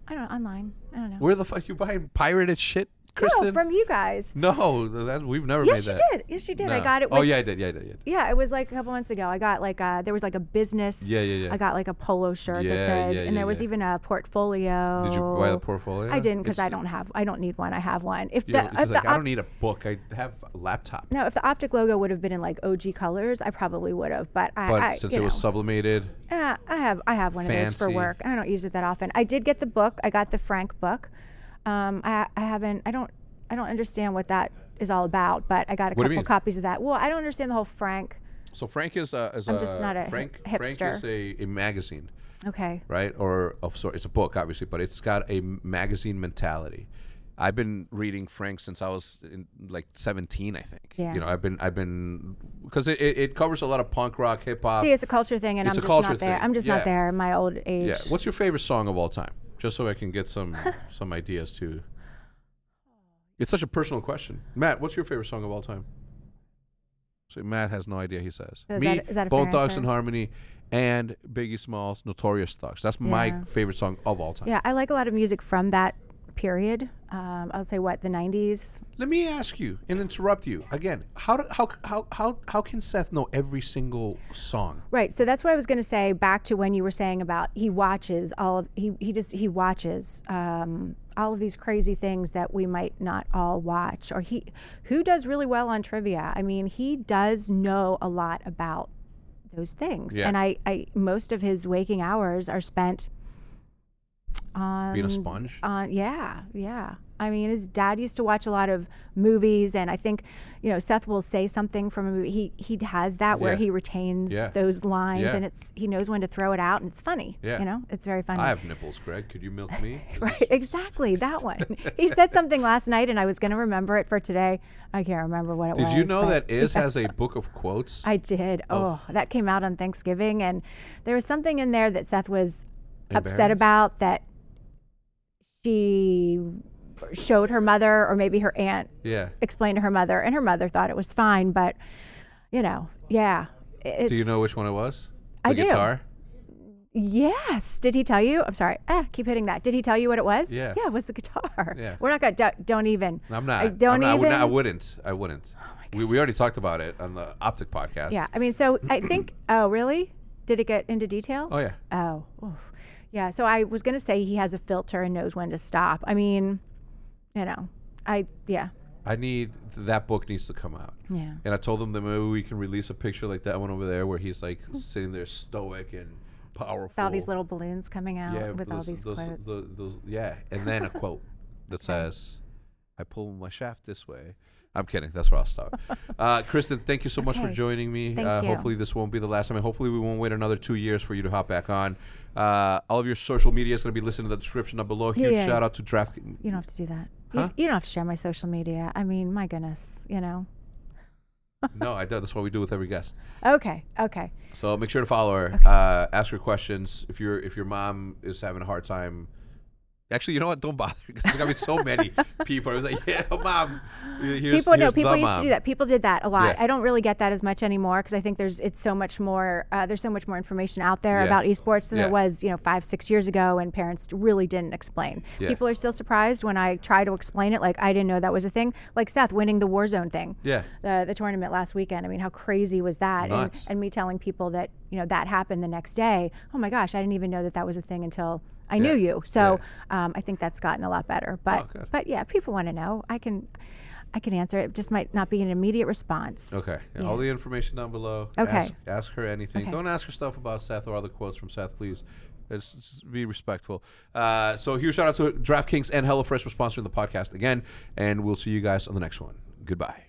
I don't know, online. I don't know. Where the fuck you buying pirated shit, Kristen? no, from you guys. No, that, we've never Yes, made you did. Yes, you did. I got it. Oh yeah, I did. Yeah, I did. Yeah, Yeah, it was like a couple months ago. I got like a, there was like a business. yeah, yeah. yeah. I got like a polo shirt Yeah, that said, yeah, and yeah, there was even a portfolio. Did you buy the portfolio? I didn't because I don't have. I don't need one. I have one. If the if it's the like I don't need a book. I have a laptop. no, if the optic logo would have been in like OG colors, I probably would have. But I, But I since it was sublimated, uh, I have I have one of those for work. I don't use it that often. I did get the book. I got the Frank book. Um, I I haven't. I don't. I don't understand what that is all about. But I got a What couple copies of that. Well, I don't understand the whole Frank. so Frank is a is I'm a just not a Frank. Frank is a, a magazine, Okay. right? Or of sort. It's a book, obviously, but it's got a magazine mentality. I've been reading Frank since I was in, like 17, I think. Yeah. You know, I've been I've been because it, it, it covers a lot of punk rock, hip hop. See, it's a culture thing, and it's I'm a just culture not there. thing. I'm just Yeah. not there in my old age. Yeah. What's your favorite song of all time? Just so I can get some some ideas too. It's such a personal question. Matt, what's your favorite song of all time? So Matt has no idea. He says is me, that- is that Bone Thugs and? Harmony, and Biggie Smalls, Notorious Thugs. That's my favorite song of all time. Yeah, I like a lot of music from that period. Um, I'll say what the '90s. Let me ask you and interrupt you again. How do, how how how how can Seth know every single song? Right. So that's what I was going to say. Back to when you were saying about he watches all of he he just he watches um, all of these crazy things that we might not all watch. Or he who does really well on trivia. I mean, he does know a lot about those things. Yeah. And I I most of his waking hours are spent on Being a um, sponge. on yeah yeah i mean his dad used to watch a lot of movies and i think you know seth will say something from a movie he he has that where Yeah. he retains Yeah. those lines Yeah. and it's he knows when to throw it out and it's funny Yeah. you know it's very funny I have nipples, Greg. Could you milk me? Right exactly that one he said something last night and i was going to remember it for today i can't remember what it was Did you know that Iz has a book of quotes? I did. Oh, that came out on Thanksgiving, and there was something in there that Seth was upset about that she showed her mother, or maybe her aunt yeah. explained to her mother, and her mother thought it was fine. But you know, yeah. Do you know which one it was? The I do. guitar? Yes. Did he tell you? I'm sorry. Ah, keep hitting that. Did he tell you what it was? Yeah. Yeah, it was the guitar. Yeah. We're not gonna. Don't, don't even. I'm not. I don't I'm not, I would even. not- I wouldn't. I wouldn't. we, we already talked about it on the Optic podcast. Yeah. I mean, so I think. Oh, really? Did it get into detail? Oh yeah. Oh, oof. Yeah. So I was going to say he has a filter and knows when to stop. I mean, you know, I, yeah, I need that book needs to come out. yeah. And I told them that maybe we can release a picture like that one over there where he's like sitting there stoic and powerful. With all these little balloons coming out yeah, with all these those- quotes. tho- those- yeah, and then a quote that says, "I pull my shaft this way." I'm kidding. That's where I'll stop. Uh, Kristen, thank you so much for joining me. Thank uh, you. Hopefully, this won't be the last time. And hopefully, we won't wait another two years for you to hop back on. Uh, all of your social media is going to be listed in the description down below. Yeah, Huge yeah. shout out to Draft. you don't have to do that. Huh? You, you don't have to share my social media. I mean, my goodness, you know. no, I do. That's what we do with every guest. Okay, okay. So make sure to follow her. Okay. Uh, ask her questions. If your if your mom is having a hard time, actually, you know what? Don't bother because there's gonna be so many people. I was like, yeah, mom. Here's, people know here's people used mom. to do that. People did that a lot. Yeah. I don't really get that as much anymore because I think there's it's so much more. Uh, there's so much more information out there Yeah. about esports than Yeah. there was, you know, five six years ago, and parents really didn't explain. People are still surprised when I try to explain it. Like I didn't know that was a thing. Like Seth winning the Warzone thing. Yeah. the the tournament last weekend. I mean, how crazy was that? And, and me telling people that you know that happened the next day. Oh my gosh, I didn't even know that that was a thing until I knew you. So um, I think that's gotten a lot better. But Oh, but yeah, people want to know. I can I can answer it. Just might not be an immediate response. Okay. Yeah, Yeah. All the information down below. Okay. Ask, ask her anything. Okay. Don't ask her stuff about Seth or other quotes from Seth, please. It's, just be respectful. Uh, so huge shout out to DraftKings and HelloFresh for sponsoring the podcast again, and we'll see you guys on the next one. Goodbye.